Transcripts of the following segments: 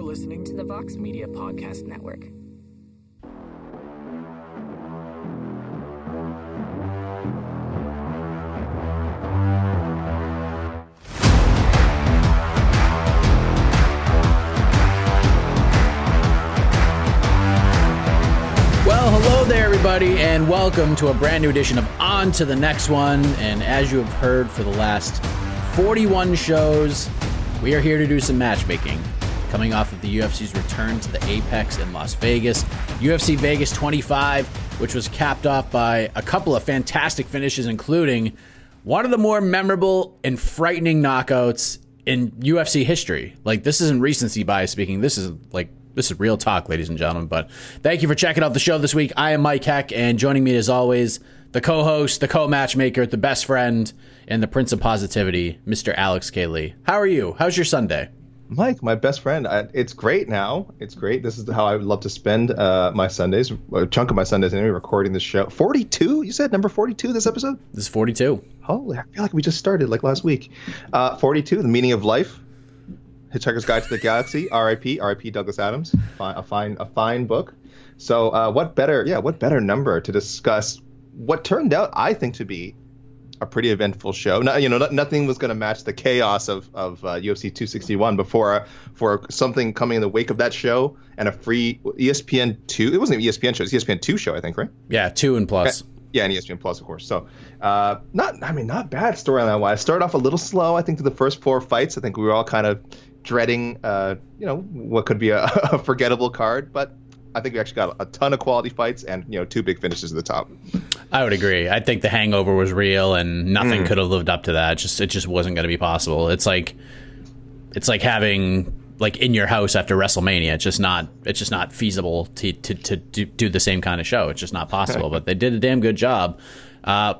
You're listening to the Vox Media Podcast Network. Well, hello there, everybody, and welcome to a brand new edition of On to the Next One. And as you have heard for the last 41 shows, we are here to do some matchmaking. Coming off of the UFC's return to the Apex in Las Vegas, UFC Vegas 25, which was capped off by a couple of fantastic finishes, including one of the more memorable and frightening knockouts in UFC history. Like, this isn't recency bias speaking, this is like this is real talk, ladies and gentlemen. But thank you for checking out the show this week. I am Mike Heck, and joining me as always, the co-host, the co-matchmaker, the best friend, and the prince of positivity, Mr. Alex K. Lee. How are you? How's your Sunday? Mike, my best friend. I, it's great now. It's great. This is how I would love to spend uh, my Sundays, a chunk of my Sundays anyway, recording this show. 42? You said number 42 this episode? This is 42. Holy, I feel like we just started like last week. Uh, 42, The Meaning of Life. Hitchhiker's Guide to the Galaxy, R.I.P. R.I.P. Douglas Adams, fine, a fine, a fine book. So, uh, what better, yeah, what better number to discuss what turned out, I think, to be a pretty eventful show. No, you know, no, nothing was going to match the chaos of of uh, UFC 261 before uh, for something coming in the wake of that show and a free ESPN two. It wasn't an ESPN show; it's ESPN two show, I think, right? Yeah, two and plus. Yeah, and ESPN Plus, of course. So, uh, not, I mean, not bad storyline wise. Started off a little slow, I think, to the first four fights. I think we were all kind of dreading, uh, you know, what could be a, a forgettable card, but I think we actually got a ton of quality fights and you know two big finishes at the top. I would agree. I think the hangover was real, and nothing Mm. could have lived up to that. It just it just wasn't going to be possible. It's like it's like having like in your house after WrestleMania. It's just not it's just not feasible to to to do, do the same kind of show. It's just not possible. but they did a damn good job. Uh,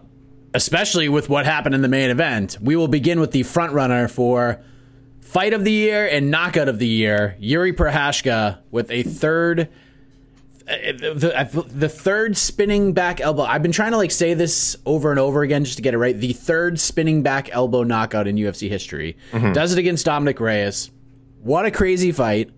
especially with what happened in the main event. We will begin with the front runner for fight of the year and knockout of the year, Yuri Prochazka with a third the, the third spinning back elbow. I've been trying to like say this over and over again just to get it right. The third spinning back elbow knockout in UFC history. Mm-hmm. Does it against Dominic Reyes. What a crazy fight.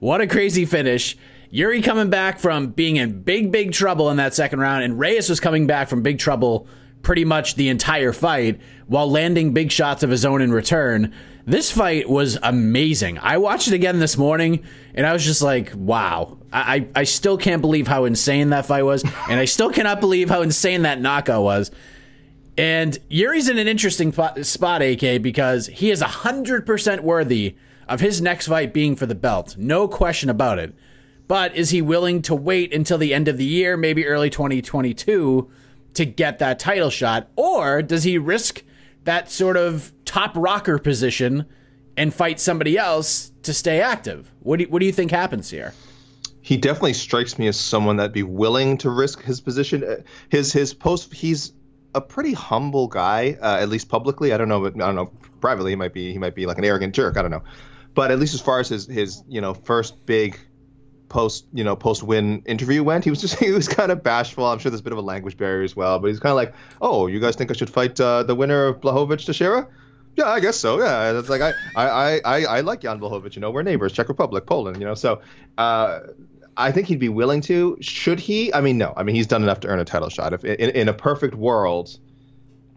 What a crazy finish. Yuri coming back from being in big, big trouble in that second round, and Reyes was coming back from big trouble pretty much the entire fight while landing big shots of his own in return. This fight was amazing. I watched it again this morning, and I was just like, wow. I, I, still can't believe how insane that fight was, and I still cannot believe how insane that knockout was. And Yuri's in an interesting spot, AK, because he is 100% worthy of his next fight being for the belt. No question about it. But is he willing to wait until the end of the year, maybe early 2022, to get that title shot? Or does he risk that sort of top rocker position and fight somebody else to stay active? What do what do you think happens here? He definitely strikes me as someone that'd be willing to risk his position. Uh, his his post he's a pretty humble guy, uh, at least publicly. I don't know, but I don't know privately. He might be he might be like an arrogant jerk. I don't know, but at least as far as his his you know first big post you know post win interview went, he was just he was kind of bashful. I'm sure there's a bit of a language barrier as well, but he's kind of like, oh, you guys think I should fight uh, the winner of Blachowicz Teixeira? Yeah, I guess so. Yeah, it's like I, I, I, I like Jan Blachowicz. You know, we're neighbors, Czech Republic, Poland. You know, so uh, I think he'd be willing to. Should he? I mean, no. I mean, he's done enough to earn a title shot. If in, in a perfect world,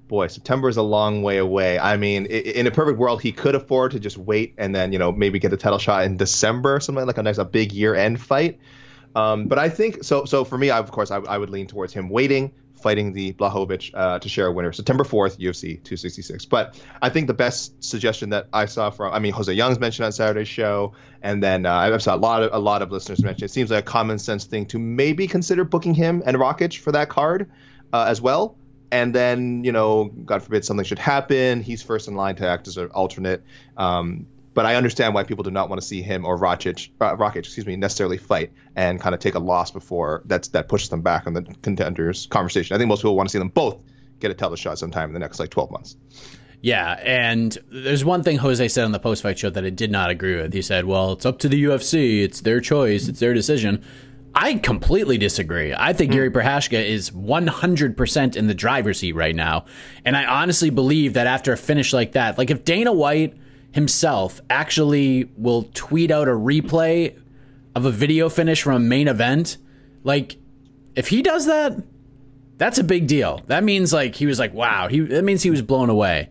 boy, September is a long way away. I mean, in a perfect world, he could afford to just wait and then you know maybe get the title shot in December, something like a nice a big year end fight. Um, but I think so. So for me, I, of course, I, I would lean towards him waiting, fighting the Blachowicz uh, Teixeira winner September 4th, UFC 266. But I think the best suggestion that I saw from, I mean, Jose Youngs mentioned on Saturday's show, and then uh, I've saw a lot of a lot of listeners mention. It seems like a common sense thing to maybe consider booking him and Rakic for that card uh, as well. And then, you know, God forbid something should happen, he's first in line to act as an alternate. Um, but I understand why people do not want to see him or Rakic, uh, excuse me, necessarily fight and kind of take a loss before that's that pushes them back on the contenders conversation. I think most people want to see them both get a title shot sometime in the next like 12 months. Yeah, and there's one thing Jose said on the post fight show that I did not agree with. He said, "Well, it's up to the UFC. It's their choice. It's their decision." I completely disagree. I think mm. Jiri Prochazka is 100% in the driver's seat right now. And I honestly believe that after a finish like that, like if Dana White himself actually will tweet out a replay of a video finish from a main event, like if he does that, that's a big deal. That means like he was like, wow, he that means he was blown away.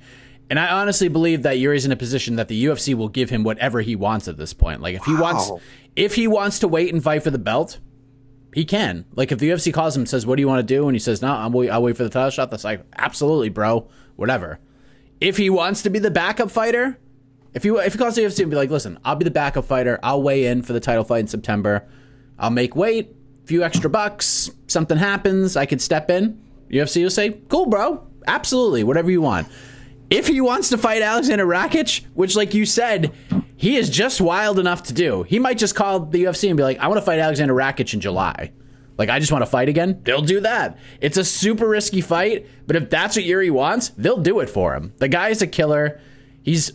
And I honestly believe that Jiri's in a position that the UFC will give him whatever he wants at this point. Like if he wow. wants if he wants to wait and fight for the belt, he can. Like if the UFC calls him and says, "What do you want to do?" and he says, "No, I'm wait, I'll wait for the title shot." That's like, absolutely, bro, whatever. If he wants to be the backup fighter, if you if he calls the UFC and be like, listen, I'll be the backup fighter. I'll weigh in for the title fight in September. I'll make weight, a few extra bucks. Something happens, I could step in. UFC will say, cool, bro, absolutely, whatever you want. If he wants to fight Alexander Rakic, which, like you said, he is just wild enough to do, he might just call the UFC and be like, I want to fight Alexander Rakic in July. Like, I just want to fight again. They'll do that. It's a super risky fight, but if that's what Yuri wants, they'll do it for him. The guy is a killer. He's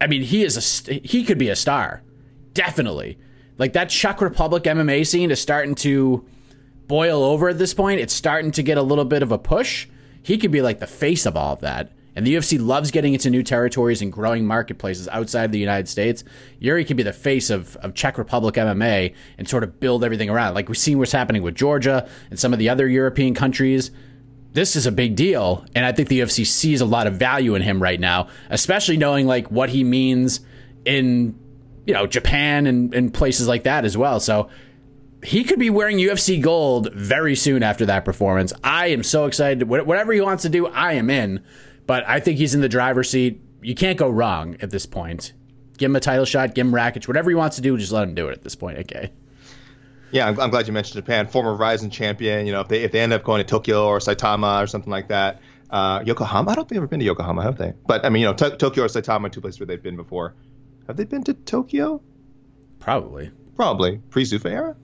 I mean, he is a he could be a star, definitely. Like that Czech Republic MMA scene is starting to boil over at this point. It's starting to get a little bit of a push. He could be like the face of all of that. And the UFC loves getting into new territories and growing marketplaces outside the United States. Yuri could be the face of, of Czech Republic MMA and sort of build everything around. Like we've seen what's happening with Georgia and some of the other European countries this is a big deal, and I think the UFC sees a lot of value in him right now, especially knowing like what he means in you know Japan and, and places like that as well. So he could be wearing UFC gold very soon after that performance. I am so excited. Whatever he wants to do, I am in. But I think he's in the driver's seat. You can't go wrong at this point. Give him a title shot, give him Rakic, whatever he wants to do, just let him do it at this point. Okay. Yeah, I'm, I'm, glad you mentioned Japan. Former Rizin champion. You know, if they if they end up going to Tokyo or Saitama or something like that, uh, Yokohama. I don't think they've ever been to Yokohama, have they? But I mean, you know, t- Tokyo or Saitama, two places where they've been before. Have they been to Tokyo? Probably. Probably pre Zuffa era.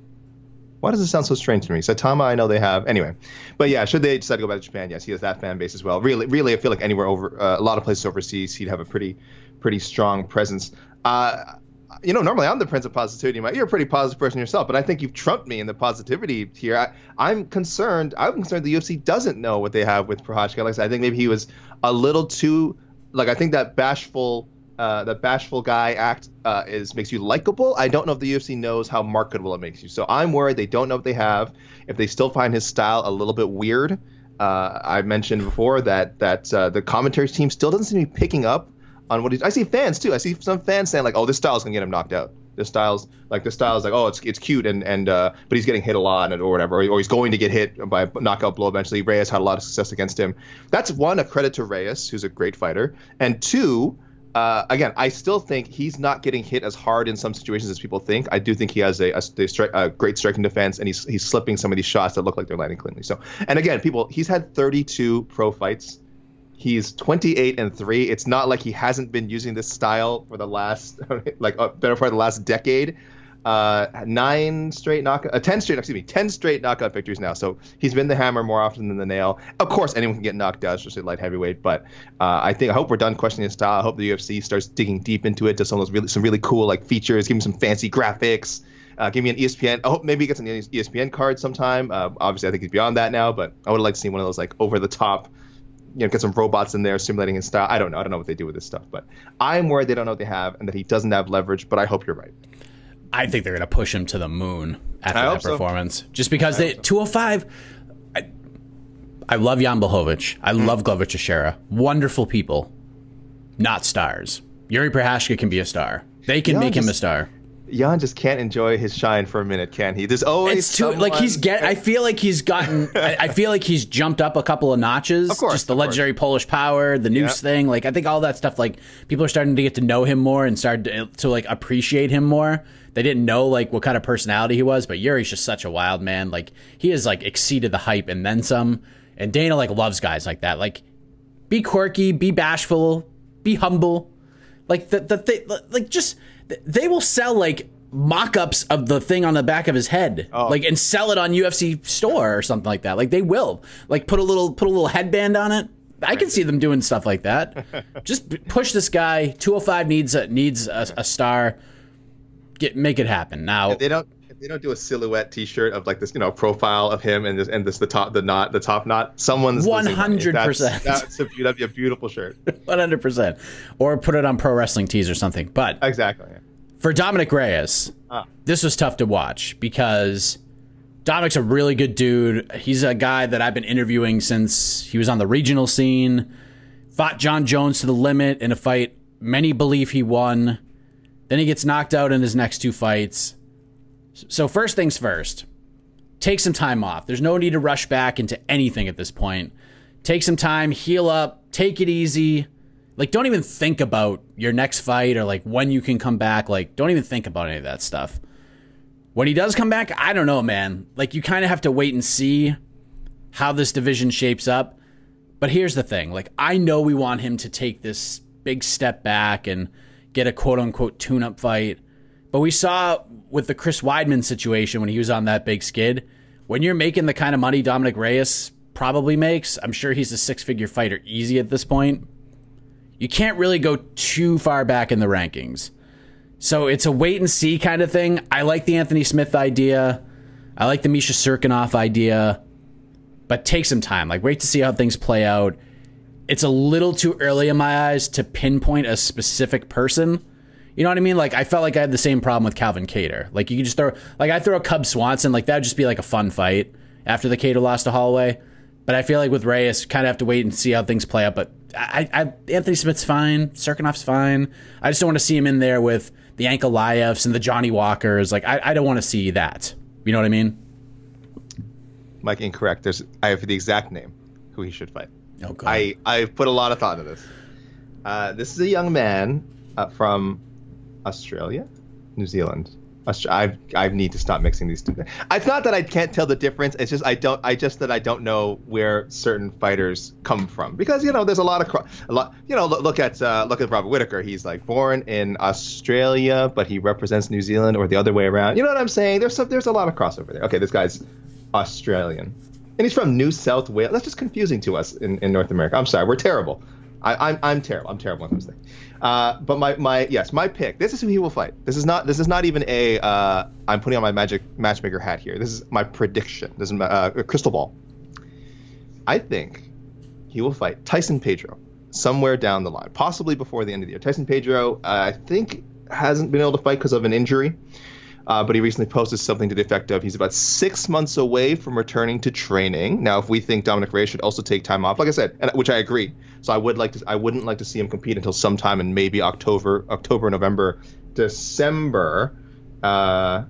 Why does it sound so strange to me? Saitama, I know they have. Anyway, but yeah, should they decide to go back to Japan? Yes, he has that fan base as well. Really, really, I feel like anywhere over uh, a lot of places overseas, he'd have a pretty, pretty strong presence. Uh, you know, normally I'm the prince of positivity. You're a pretty positive person yourself, but I think you've trumped me in the positivity here. I, am concerned. I'm concerned the UFC doesn't know what they have with Prochazka. Like I said, I think maybe he was a little too like I think that bashful. Uh, that bashful guy act uh, is makes you likable. I don't know if the UFC knows how marketable it makes you. So I'm worried they don't know what they have. If they still find his style a little bit weird, uh, I mentioned before that that uh, the commentary team still doesn't seem to be picking up on what he's. I see fans too. I see some fans saying like, "Oh, this style's gonna get him knocked out." This style's like this style's like, "Oh, it's it's cute and and uh, but he's getting hit a lot or whatever, or, he's going to get hit by a knockout blow eventually." Reyes had a lot of success against him. That's one a credit to Reyes, who's a great fighter, and two. Uh, again, I still think he's not getting hit as hard in some situations as people think. I do think he has a, a, a, a, great striking defense, and he's he's slipping some of these shots that look like they're landing cleanly. So, and again, people, he's had 32 pro fights. He's 28 and three. It's not like he hasn't been using this style for the last, like, a better part of the last decade. uh, nine straight knockout, uh, ten straight, excuse me, ten straight knockout victories now. So he's been the hammer more often than the nail. Of course, anyone can get knocked out, especially light heavyweight. But uh, I think I hope we're done questioning his style. I hope the UFC starts digging deep into it, does some of those really some really cool like features, give him some fancy graphics. Uh, give me an ESPN. I hope maybe he gets an ESPN card sometime. Uh, obviously, I think he's beyond that now, but I would like to see one of those like over the top you know, get some robots in there simulating his style. I don't know. I don't know what they do with this stuff, but I'm worried they don't know what they have and that he doesn't have leverage. But I hope you're right. I think they're going to push him to the moon after that so. performance, just because they 205. I, I love Jan Blachowicz. I Mm. love Glover Teixeira. Wonderful people, not stars. Yuri Prochazka can be a star. They can Yeah, make him a star. Jan just can't enjoy his shine for a minute, can he? There's always It's too like he's someone- get. I feel like he's gotten. I, feel like he's jumped up a couple of notches. Of course, just the of course. legendary Polish power, the noose Yeah. thing. Like I think all that stuff. Like people are starting to get to know him more and start to, to like appreciate him more. They didn't know like what kind of personality he was, but Yuri's just such a wild man. Like he has like exceeded the hype and then some. And Dana like loves guys like that. Like be quirky, be bashful, be humble. Like the the they, like just they will sell like mock-ups of the thing on the back of his head oh. like and sell it on UFC store or something like that. Like they will. Like put a little put a little headband on it. I can see them doing stuff like that. just push this guy. 205 needs a needs a, a star. Get make it happen. Now they don't. They don't do a silhouette T-shirt of like this, you know, profile of him and this and this the top the knot the top knot. Someone's 100%. That's- That's a, that'd be a beautiful shirt. 100%. Or put it on pro wrestling tees or something. But exactly. yeah. for Dominic Reyes, Ah. this was tough to watch because Dominic's a really good dude. He's a guy that I've been interviewing since he was on the regional scene. Fought Jon Jones to the limit in a fight many believe he won. Then he gets knocked out in his next two fights. So first things first, take some time off. There's no need to rush back into anything at this point. Take some time, heal up, take it easy. Like don't even think about your next fight or like when you can come back. Like don't even think about any of that stuff. When he does come back, I don't know, man. Like you kind of have to wait and see how this division shapes up. But here's the thing, like I know we want him to take this big step back and get a quote unquote tune up fight. But we saw with the Chris Weidman situation when he was on that big skid, when you're making the kind of money Dominic Reyes probably makes, I'm sure he's a six figure fighter easy at this point. You can't really go too far back in the rankings. So it's a wait and see kind of thing. I like the Anthony Smith idea. I like the Misha Cirkunov idea. But take some time. Like wait to see how things play out. It's a little too early in my eyes to pinpoint a specific person. You know what I mean? Like I felt like I had the same problem with Calvin Kattar. Like you could just throw like I throw a Cub Swanson, like that'd just be like a fun fight after the Kattar lost to Holloway. But I feel like with Reyes, kind of have to wait and see how things play out. But I, I Anthony Smith's fine, Cirkunov's fine. I just don't want to see him in there with the Ankalaevs and the Johnny Walkers. Like I, I don't want to see that. You know what I mean? Mike, incorrect. There's I have the exact name who he should fight. Oh god. I I've put a lot of thought into this. Uh, this is a young man uh, from Australia, New Zealand. I I need to stop mixing these two. things. It's not that I can't tell the difference. It's just I don't. I just that I don't know where certain fighters come from because you know there's a lot of a lot. You know look, look at uh, look at Robert Whitaker. He's like born in Australia, but he represents New Zealand or the other way around. You know what I'm saying? There's some, there's a lot of crossover there. Okay, this guy's Australian, and he's from New South Wales. That's just confusing to us in, in North America. I'm sorry, we're terrible. I, I'm I'm terrible. I'm terrible on those things. Uh, but my my yes, my pick. This is who he will fight. This is not this is not even a. Uh, I'm putting on my magic matchmaker hat here. This is my prediction. This is my, uh, a crystal ball. I think he will fight Tyson Pedro somewhere down the line, possibly before the end of the year. Tyson Pedro, uh, I think, hasn't been able to fight because of an injury. Uh, but he recently posted something to the effect of he's about six months away from returning to training. Now, if we think Dominic Reyes should also take time off, like I said, and, which I agree, so I would like to, I wouldn't like to see him compete until sometime in maybe October, October, November, December. Uh,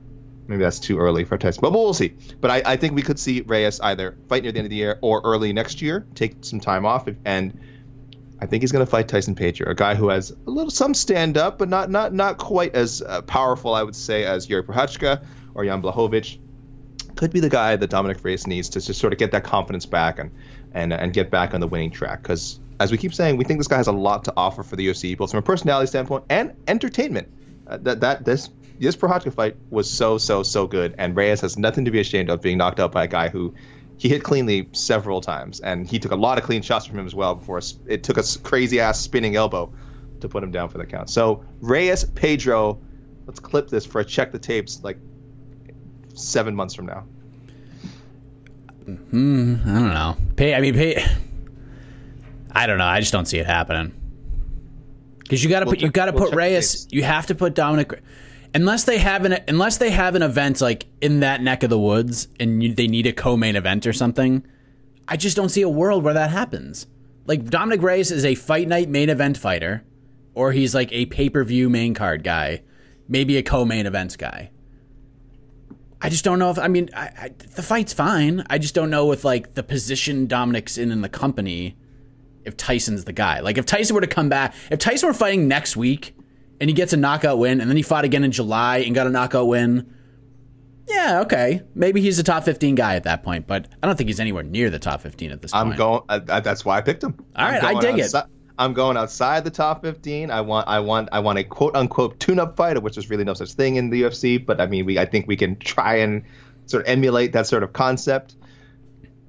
maybe that's too early for Tyson, but we'll see. But I, I think we could see Reyes either fight near the end of the year or early next year, take some time off, and I think he's going to fight Tyson Pedro, a guy who has a little some stand up, but not not not quite as uh, powerful, I would say, as Yuri Prochazka or Jan Blachowicz. Could be the guy that Dominic Reyes needs to just sort of get that confidence back and and and get back on the winning track. Because as we keep saying, we think this guy has a lot to offer for the UFC, both from a personality standpoint and entertainment. Uh, that that this this Prochazka fight was so so so good, and Reyes has nothing to be ashamed of being knocked out by a guy who he hit cleanly several times, and he took a lot of clean shots from him as well. Before it took a crazy ass spinning elbow to put him down for the count. So Reyes Pedro, let's clip this for a check the tapes like seven months from now. Hmm, I don't know. Pay. I mean, pay. I don't know. I just don't see it happening. Because you got to We'll put you got to we'll put Reyes. You have to put Dominic. Unless they have an unless they have an event like in that neck of the woods and you, they need a co-main event or something, I just don't see a world where that happens. Like Dominic Reyes is a fight night main event fighter, or he's like a pay per view main card guy, maybe a co-main events guy. I just don't know if I mean I, I, the fight's fine. I just don't know with like the position Dominic's in in the company. If Tyson's the guy, like if Tyson were to come back, if Tyson were fighting next week and he gets a knockout win, and then he fought again in July and got a knockout win, yeah, okay, maybe he's a top fifteen guy at that point. But I don't think he's anywhere near the top fifteen at this I'm point. going. Uh, uh, that's why I picked him. All right, I dig it. outside- I'm going outside the top 15. I want. I want. I want a quote unquote tune-up fight, of which is really no such thing in the UFC. But I mean, we. I think we can try and sort of emulate that sort of concept.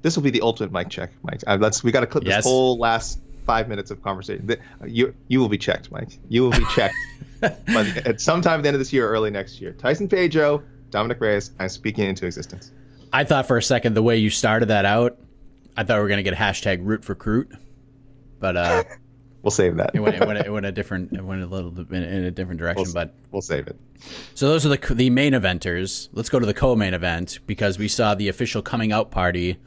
This will be the ultimate mic check, Mike. Uh, let's. We got to clip Yes. this whole last five minutes of conversation. You. You will be checked, Mike. You will be checked. but at sometime at the end of this year or early next year, Tyson Pedro, Dominic Reyes. I'm speaking into existence. I thought for a second the way you started that out, I thought we were gonna get hashtag root for Crute, but uh, We'll save that. it went, it went, it went a different, it went a little bit in, in a different direction, We'll, but. we'll save it. So those are the the main eventers. Let's go to the co-main event because we saw the official coming out party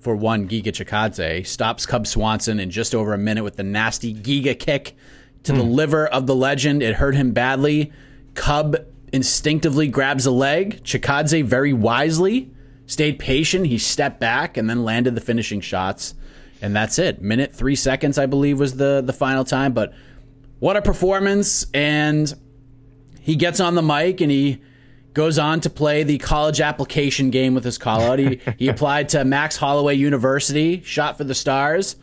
for one Giga Chikadze stops Cub Swanson in just over a minute with the nasty Giga kick to the hmm. liver of the legend. It hurt him badly. Cub instinctively grabs a leg. Chikadze very wisely stayed patient. He stepped back and then landed the finishing shots. And that's it. Minute three seconds, I believe, was the the final time. But what a performance! And he gets on the mic and he goes on to play the college application game with his call out. He, he applied to Max Holloway University, shot for the stars,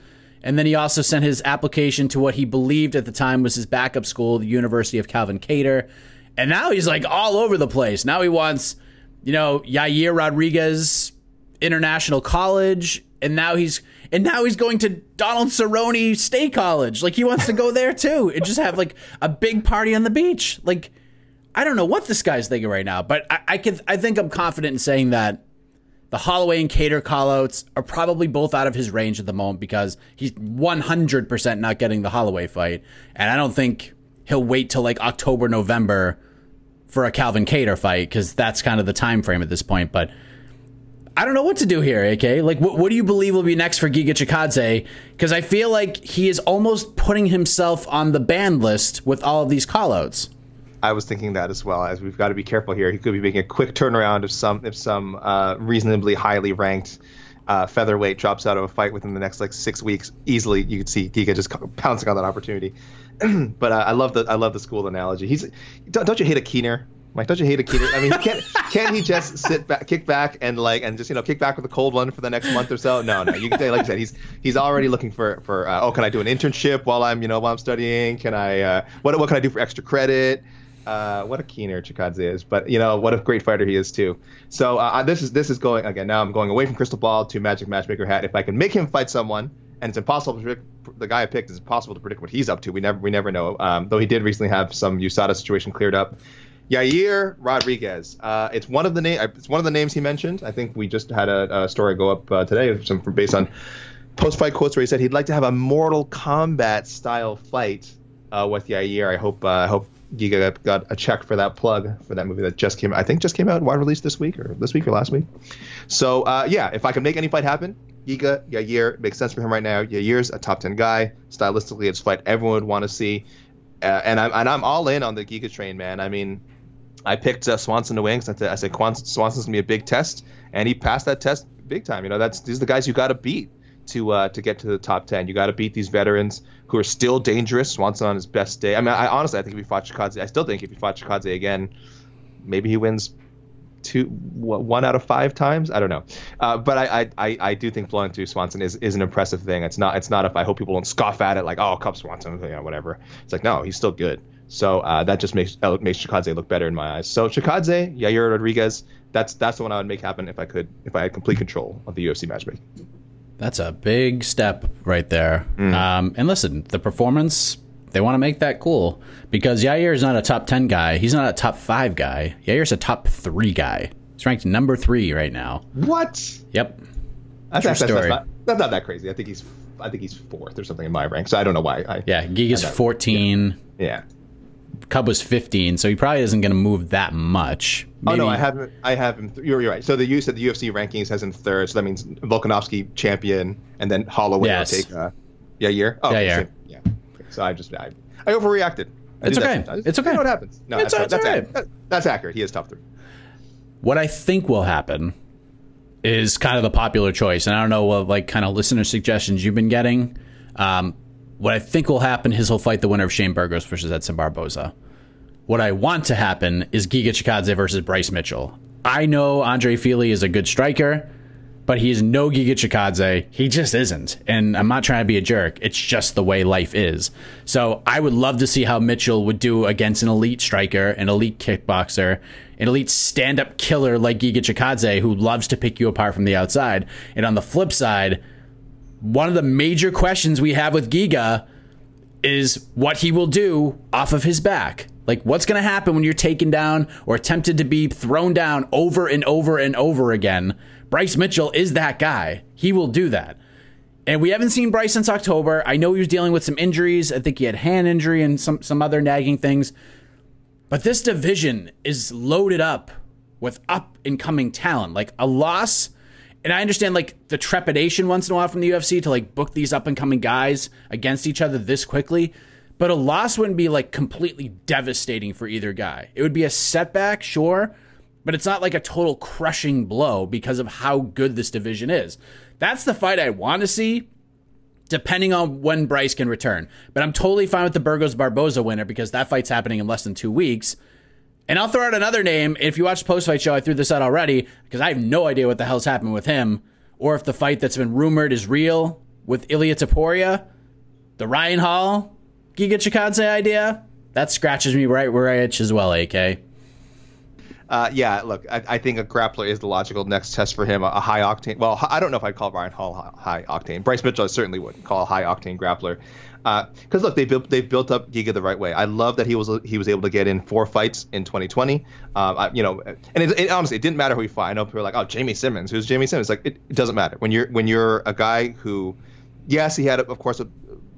and then he also sent his application to what he believed at the time was his backup school, the University of Calvin Kattar. And now he's like all over the place. Now he wants, you know, Yair Rodriguez International College, and now he's and now he's going to Donald Cerrone State College. Like he wants to go there too, and just have like a big party on the beach. Like I don't know what this guy's thinking right now, but I, I can I think I'm confident in saying that the Holloway and Kattar callouts are probably both out of his range at the moment because he's 100% not getting the Holloway fight, and I don't think he'll wait till like October November for a Calvin Kattar fight because that's kind of the time frame at this point. But I don't know what to do here, AK. Like, what, what do you believe will be next for Giga Chikadze? Because I feel like he is almost putting himself on the ban list with all of these callouts. I was thinking that as well. As we've got to be careful here. He could be making a quick turnaround if some if some uh, reasonably highly ranked uh, featherweight drops out of a fight within the next like six weeks. Easily, you could see Giga just pouncing on that opportunity. but uh, I love the I love the school analogy. He's don't, don't you hate a Keener? Mike, don't you hate a Keener? I mean, can't can he just sit back, kick back, and like and just you know kick back with a cold one for the next month or so? No, no. You can say like I said, he's he's already looking for for uh, oh, can I do an internship while I'm you know while I'm studying? Can I uh, what what can I do for extra credit? Uh, what a keener Chikadze is, but you know what a great fighter he is too. So uh, this is this is going again. Now I'm going away from crystal ball to magic matchmaker hat. If I can make him fight someone, and it's impossible to predict the guy I picked, it's impossible to predict what he's up to. We never we never know. Um, though he did recently have some USADA situation cleared up. Yair Rodriguez. Uh, it's one of the name. It's one of the names he mentioned. I think we just had a, a story go up uh, today, some based on post-fight quotes where he said he'd like to have a Mortal Kombat style fight uh, with Yair. I hope uh, I hope Giga got, a check for that plug for that movie that just came. I think just came out wide release this week or this week or last week. So uh, yeah, if I can make any fight happen, Giga Yair makes sense for him right now. Yair's a top ten guy. Stylistically, it's fight everyone would want to see, uh, and I'm and I'm all in on the Giga train, man. I mean. I picked uh, Swanson to win because I said Swanson's gonna be a big test, and he passed that test big time. You know, that's these are the guys you got to beat to uh, to get to the top ten. You got to beat these veterans who are still dangerous. Swanson on his best day. I mean, I honestly I think if he fought Chikadze, I still think if he fought Chikadze again, maybe he wins two one out of five times. I don't know, uh, but I, I, I do think blowing through Swanson is, is an impressive thing. It's not it's not if I hope people don't scoff at it like oh Cub Swanson you know whatever. It's like no he's still good. So uh, that just makes uh, makes Chikadze look better in my eyes. So Chikadze, Yair Rodriguez, that's that's the one I would make happen if I could if I had complete control of the UFC matchmaking. That's a big step right there. Um, and listen, the performance, they want to make that cool because Yair is not a top 10 guy. He's not a top five guy. Yair's a top three guy. He's ranked number three right now. What? Yep. That's, True that's, that's, story. not, that's not that crazy. I think he's I think he's fourth or something in my rank. So I don't know why. I, Yeah. Giga's I know. 14. Yeah. Cub was 15, so he probably isn't going to move that much. Oh no, I have. I have him. You're, you're right. So the you said the UFC rankings has him third. So that means Volkanovski champion, and then Holloway Yes. will take. Uh, yeah, year. Oh, Yair. same. Yeah. So I just I, I overreacted. I It's okay. sometimes. It's okay. You know what happens? No, It's- that's, that's, right. that- that's accurate. He is top three. What I think will happen is kind of the popular choice, and I don't know what like kind of listener suggestions you've been getting. Um, what I think will happen is he'll fight the winner of Shane Burgos versus Edson Barboza. What I want to happen is Giga Chikadze versus Bryce Mitchell. I know Andre Fili is a good striker, but he is no Giga Chikadze. He just isn't. And I'm not trying to be a jerk. It's just the way life is. So I would love to see how Mitchell would do against an elite striker, an elite kickboxer, an elite stand up killer like Giga Chikadze who loves to pick you apart from the outside. And on the flip side, one of the major questions we have with Giga is what he will do off of his back. Like, what's going to happen when you're taken down or attempted to be thrown down over and over and over again? Bryce Mitchell is that guy. He will do that. And we haven't seen Bryce since October. I know he was dealing with some injuries. I think he had hand injury and some, some other nagging things. But this division is loaded up with up and coming talent. Like a loss, and I understand like the trepidation once in a while from the UFC to like book these up and coming guys against each other this quickly. But a loss wouldn't be like completely devastating for either guy. It would be a setback, sure, but it's not like a total crushing blow because of how good this division is. That's the fight I want to see depending on when Bryce can return. But I'm totally fine with the Burgos Barboza winner because that fight's happening in less than two weeks. And I'll throw out another name. If you watch the post fight show, I threw this out already because I have no idea what the hell's happened with him or if the fight that's been rumored is real with Ilia Topuria, the Ryan Hall, Giga Chikadze idea. That scratches me right where I itch as well, AK. Uh, yeah, look, I, I think a grappler is the logical next test for him. A, a high octane. Well, I don't know if I'd call Ryan Hall hi- high octane. Bryce Mitchell, I certainly wouldn't call a high octane grappler. Because look, they built they've built up Giga the right way. I love that he was he was able to get in four fights in 2020. Um, I, you know, and it, it, honestly, it didn't matter who he fought. I know people are like, oh, Jamey Simmons. Who's Jamey Simmons? Like, it, it doesn't matter when you're when you're a guy who, yes, he had of course a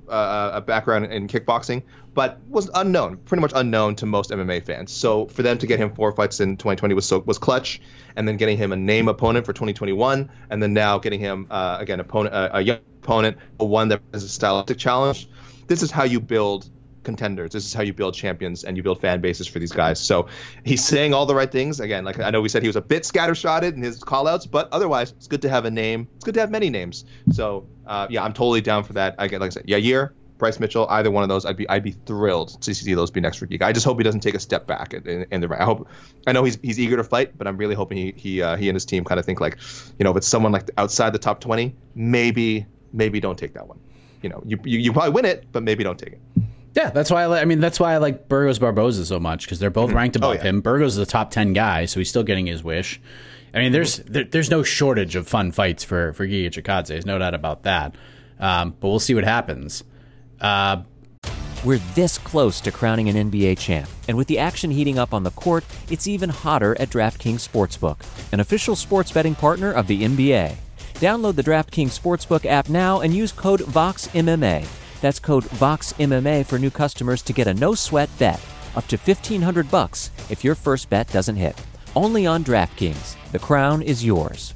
uh, a background in kickboxing, but was unknown, pretty much unknown to most MMA fans. So for them to get him four fights in 2020 was so was clutch, and then getting him a name opponent for 2021, and then now getting him uh, again opponent uh, a young opponent, a one that is a stylistic challenge. This is how you build contenders. This is how you build champions and you build fan bases for these guys. So he's saying all the right things. Again, like I know we said he was a bit scattershotted in his callouts, but otherwise it's good to have a name. It's good to have many names. So uh, yeah, I'm totally down for that. I get like I said, Yair, Bryce Mitchell, either one of those, I'd be I'd be thrilled to see those be next for Geek. I just hope he doesn't take a step back in, in, the I hope I know he's he's eager to fight, but I'm really hoping he he uh, he and his team kind of think like, you know, if it's someone like outside the top 20, maybe maybe don't take that one. You know, you you, you probably win it, but maybe don't take it. Yeah, that's why I, li- I mean that's why I like Burgos Barboza so much because they're both ranked above Oh, yeah. him. Burgos is the top ten guy, so he's still getting his wish. I mean, there's there, there's no shortage of fun fights for for Giga Chikadze. There's no doubt about that. Um, but we'll see what happens. Uh, We're this close to crowning an NBA champ, and with the action heating up on the court, it's even hotter at DraftKings Sportsbook, an official sports betting partner of the NBA. Download the DraftKings Sportsbook app now and use code VOXMMA. That's code VOXMMA for new customers to get a no-sweat bet up to 1500 bucks if your first bet doesn't hit. Only on DraftKings. The crown is yours.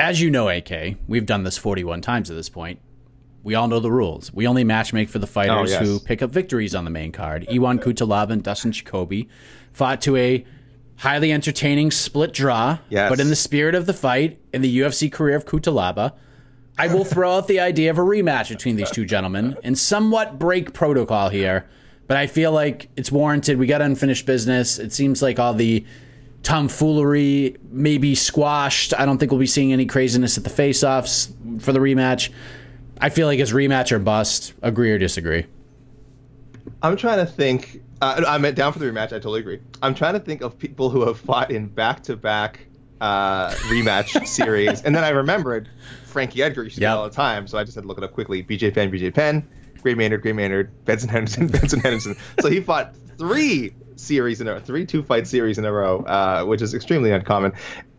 As you know, AK, we've done this 41 times at this point. We all know the rules. We only matchmake for the fighters Oh, yes. who pick up victories on the main card. Ion Cutelaba and Dustin Jacoby fought to a highly entertaining split draw. Yes. But in the spirit of the fight, in the UFC career of Cutelaba, I will throw out the idea of a rematch between these two gentlemen and somewhat break protocol here. But I feel like it's warranted. We got unfinished business. It seems like all the tomfoolery may be squashed. I don't think we'll be seeing any craziness at the face-offs for the rematch. I feel like it's rematch or bust. Agree or disagree? I'm trying to think. Uh, I'm down for the rematch. I totally agree. I'm trying to think of people who have fought in back-to-back uh, rematch series, and then I remembered Frankie Edgar used to Yep. all the time, so I just had to look it up quickly. BJ Penn, BJ Penn, Gray Maynard, Gray Maynard, Benson Henderson, Benson Henderson. So he fought three series in a three two-fight series in a row, uh, which is extremely uncommon.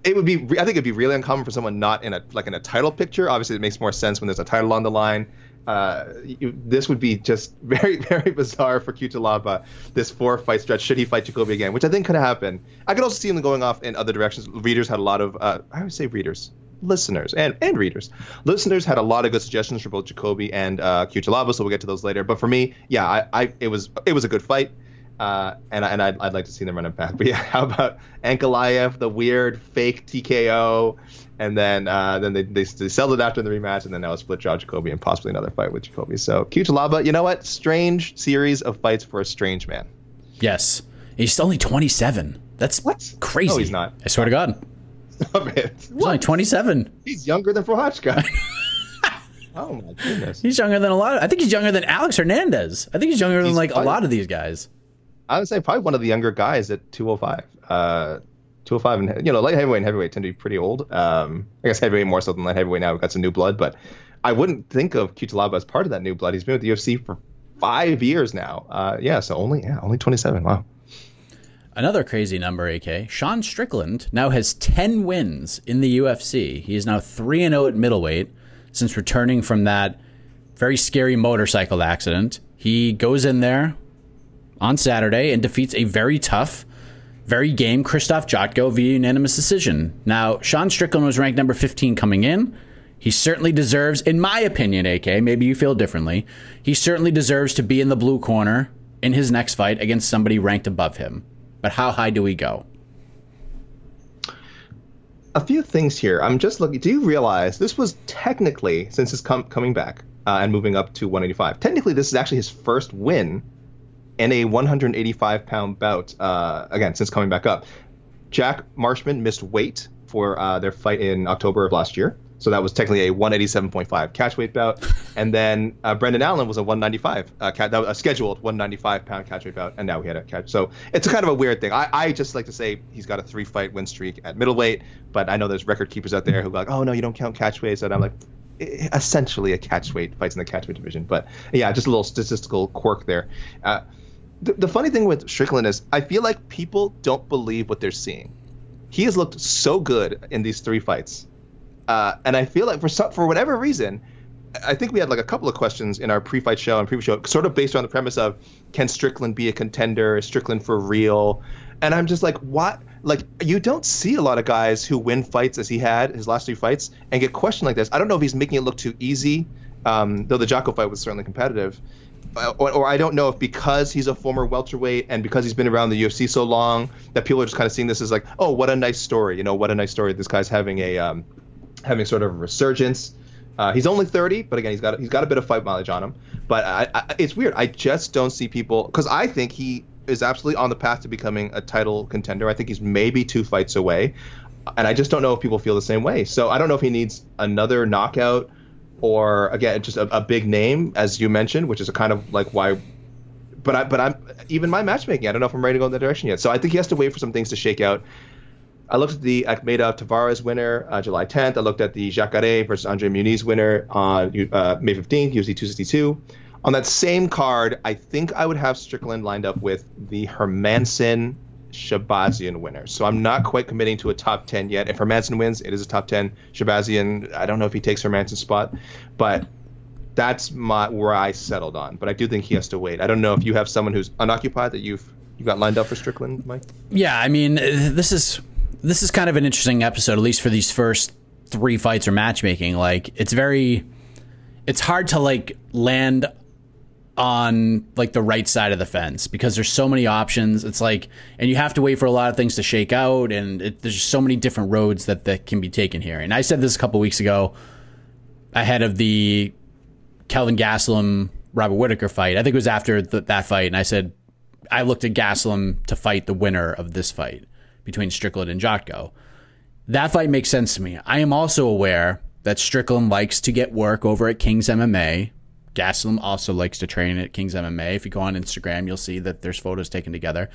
It would be, I think, it'd be really uncommon for someone not in a like in a title picture. Obviously, it makes more sense when there's a title on the line uh, you, this would be just very, very bizarre for Cutelaba, this four fight stretch, should he fight Jacoby again, which I think could happen. I could also see him going off in other directions. Readers had a lot of, uh, I would say readers, listeners, and, and readers. Listeners had a lot of good suggestions for both Jacoby and uh, so we'll get to those later. But for me, yeah, I, I it was it was a good fight. Uh, and and I'd, I'd like to see them run it back. But yeah, how about Ankalaev, the weird fake TKO, and then uh, then they, they, they settled it after the rematch, and then now a split jaw Jacoby and possibly another fight with Jacoby. So Cutelaba, you know what? Strange series of fights for a strange man. Yes. He's only 27. That's What? crazy. No, he's not. I swear to God. Stop it. He's only 27. He's younger than Prochazka. oh my goodness. He's younger than a lot. Of, I think he's younger than Alex Hernandez. I think he's younger than He's like a lot of these guys. I would say probably one of the younger guys at 205. Uh, 205 and you know light heavyweight and heavyweight tend to be pretty old. Um, I guess heavyweight more so than light heavyweight now. We've got some new blood, but I wouldn't think of Cutelaba as part of that new blood. He's been with the UFC for five years now. Uh, yeah, so only yeah only 27. Wow. Another crazy number, AK. Sean Strickland now has 10 wins in the UFC. He is now 3 0 at middleweight since returning from that very scary motorcycle accident. He goes in there on Saturday and defeats a very tough, very game Christoph Jotko via unanimous decision. Now, Sean Strickland was ranked number 15 coming in. He certainly deserves, in my opinion, AK, maybe you feel differently, he certainly deserves to be in the blue corner in his next fight against somebody ranked above him. But how high do we go? a few things here. I'm just looking. Do you realize this was technically, since his com- coming back uh, and moving up to 185, technically this is actually his first win in a 185 pound bout, uh, again, since coming back up. Jack Marshman missed weight for uh, their fight in October of last year. So that was technically a 187.5 catch weight bout. And then uh, Brendan Allen was a 195, uh, ca- that was a scheduled 195 pound catch weight bout. And now he had a catch. So it's a kind of a weird thing. I, I just like to say he's got a three fight win streak at middleweight. But I know there's record keepers out there who are like, oh, no, you don't count catch weights. And I'm like, "Eh, essentially a catch weight fights in the catch weight division. But yeah, just a little statistical quirk there. Uh, the, the funny thing with Strickland is I feel like people don't believe what they're seeing. He has looked so good in these three fights, uh, and I feel like for some, for whatever reason, I think we had like a couple of questions in our pre-fight show and pre show, sort of based on the premise of can Strickland be a contender? Is Strickland for real? And I'm just like, what? Like, you don't see a lot of guys who win fights as he had his last three fights and get questioned like this. I don't know if he's making it look too easy, um, though the Jotko fight was certainly competitive. Or, or, I don't know if because he's a former welterweight and because he's been around the UFC so long that people are just kind of seeing this as like, oh, what a nice story. You know, what a nice story. This guy's having a um, having sort of a resurgence. Uh, he's only 30, but again, he's got he's got a bit of fight mileage on him. But I, I, it's weird. I just don't see people because I think he is absolutely on the path to becoming a title contender. I think he's maybe two fights away, and I just don't know if people feel the same way. So I don't know if he needs another knockout or again just a, a big name as you mentioned, which is a kind of like why. But I but I'm even my matchmaking. I don't know if I'm ready to go in that direction yet. So I think he has to wait for some things to shake out. I looked at the Akhmedov Tavares winner uh, July 10th. I looked at the Jacare versus Andre Muniz winner on uh, May 15th, UFC 262. On that same card, I think I would have Strickland lined up with the Hermansson Shahbazyan winner. So I'm not quite committing to a top 10 yet. If Hermansson wins, it is a top 10. Shahbazyan, I don't know if he takes Hermansson's spot, but that's my where I settled on. But I do think he has to wait. I don't know if you have someone who's unoccupied that you've you got lined up for Strickland, Mike. Yeah, I mean, this is this is kind of an interesting episode, at least for these first three fights or matchmaking. Like, it's very, it's hard to like land on like the right side of the fence because there's so many options. It's like, and you have to wait for a lot of things to shake out, and it, there's so many different roads that that can be taken here. And I said this a couple weeks ago, ahead of the Kelvin Gastelum Robert Whitaker fight. I think it was after that fight, and I said I looked at Gastelum to fight the winner of this fight between Strickland and Jotko. That fight makes sense to me. I am also aware that Strickland likes to get work over at King's MMA Gastelum also likes to train at King's MMA. If you go on Instagram, you'll see that there's photos taken together.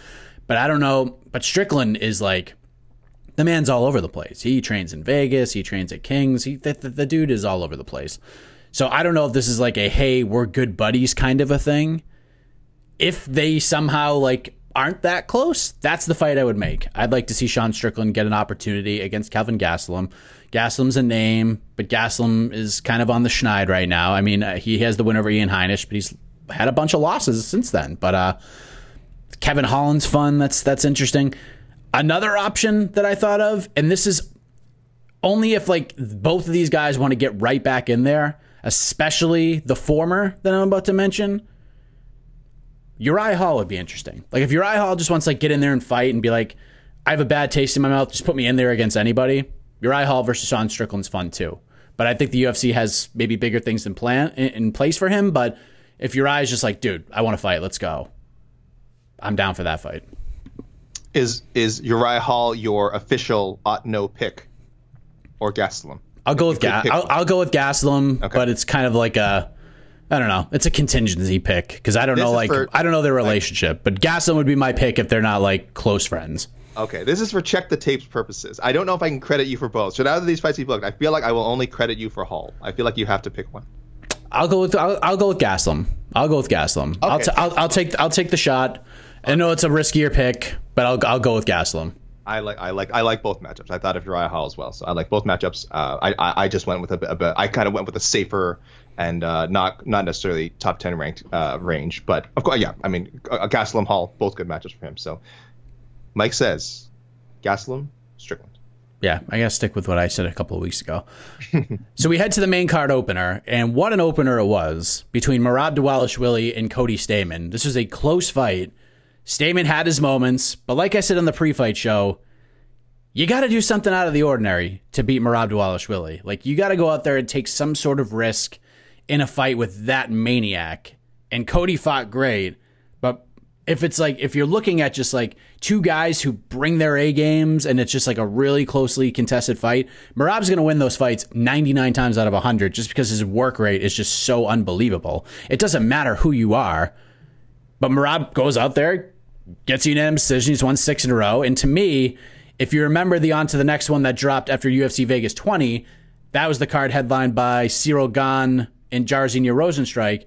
But I don't know. But Strickland is like the man's all over the place. He trains in Vegas. He trains at King's. He the, the, the dude is all over the place. So I don't know if this is like a hey we're good buddies kind of a thing. If they somehow like aren't that close, that's the fight I would make. I'd like to see Sean Strickland get an opportunity against Kelvin Gastelum. Gastelum's a name, but Gastelum is kind of on the schneid right now. I mean, uh, he has the win over Ian Heinisch, but he's had a bunch of losses since then. But uh, Kevin Holland's fun. That's that's interesting. Another option that I thought of, and this is only if like both of these guys want to get right back in there, especially the former that I'm about to mention. Uriah Hall would be interesting. Like if Uriah Hall just wants to like get in there and fight and be like, I have a bad taste in my mouth, just put me in there against anybody. Uriah Hall versus Sean Strickland's fun too. But I think the UFC has maybe bigger things in plan in, place for him. But if Uriah's just like, dude, I want to fight, let's go. I'm down for that fight. Is is Uriah Hall your official uh, no pick, or Gastelum? I'll go with Ga- I'll, I'll, go with Gastelum, okay. but it's kind of like a I don't know. It's a contingency pick because I don't this know like for, I don't know their relationship, but Gastelum would be my pick if they're not like close friends. Okay, this is for check the tapes purposes. I don't know if I can credit you for both. So out of these fights you've booked, I feel like I will only credit you for Hall. I feel like you have to pick one. I'll go with I'll, I'll go with Gaslam. I'll go with Gastelum. Okay. I'll, t- I'll, I'll take I'll take the shot. I know it's a riskier pick, but I'll I'll go with Gaslam. I like I like I like both matchups. I thought of Uriah Hall as well, so I like both matchups. Uh, I, I, I just went with a bit, a bit I kind of went with a safer and uh, not not necessarily top ten ranked uh, range, but of course, yeah. I mean, uh, Gastelum Hall, both good matchups for him. So, Mike says Gastelum, Strickland. Yeah, I gotta stick with what I said a couple of weeks ago. so we head to the main card opener, and what an opener it was between Merab Dvalishvili and Cody Stamann. This was a close fight. Stamann had his moments, but like I said on the pre-fight show, you got to do something out of the ordinary to beat Merab Dvalishvili. Like you got to go out there and take some sort of risk in a fight with that maniac. And Cody fought great, if it's like if you're looking at just like two guys who bring their A games and it's just like a really closely contested fight, Merab's going to win those fights 99 times out of 100 just because his work rate is just so unbelievable. It doesn't matter who you are, but Merab goes out there, gets unanimous decision. He's won six in a row. And to me, if you remember the on to the next one that dropped after UFC Vegas 20, that was the card headlined by Cyril Gane and Jairzinho Rozenstruik.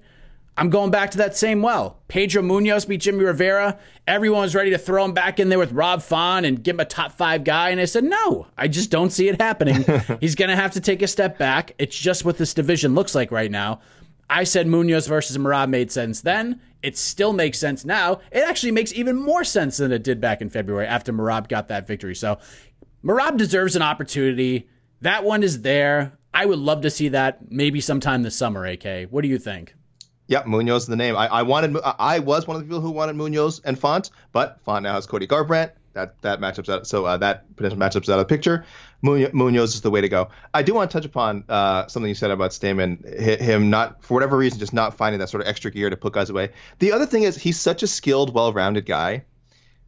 I'm going back to that same well. Pedro Munhoz beat Jimmy Rivera. Everyone was ready to throw him back in there with Rob Font and give him a top five guy. And I said, no, I just don't see it happening. He's going to have to take a step back. It's just what this division looks like right now. I said Munhoz versus Merab made sense then. It still makes sense now. It actually makes even more sense than it did back in February after Merab got that victory. So Merab deserves an opportunity. That one is there. I would love to see that maybe sometime this summer, AK. What do you think? Yep, Munhoz is the name. I, I wanted. I was one of the people who wanted Munhoz and Font, but Font now has Cody Garbrandt. That that matchup's out. So uh, that potential matchup's out of the picture. Munhoz is the way to go. I do want to touch upon uh, something you said about Stamann, him not for whatever reason just not finding that sort of extra gear to put guys away. The other thing is he's such a skilled, well-rounded guy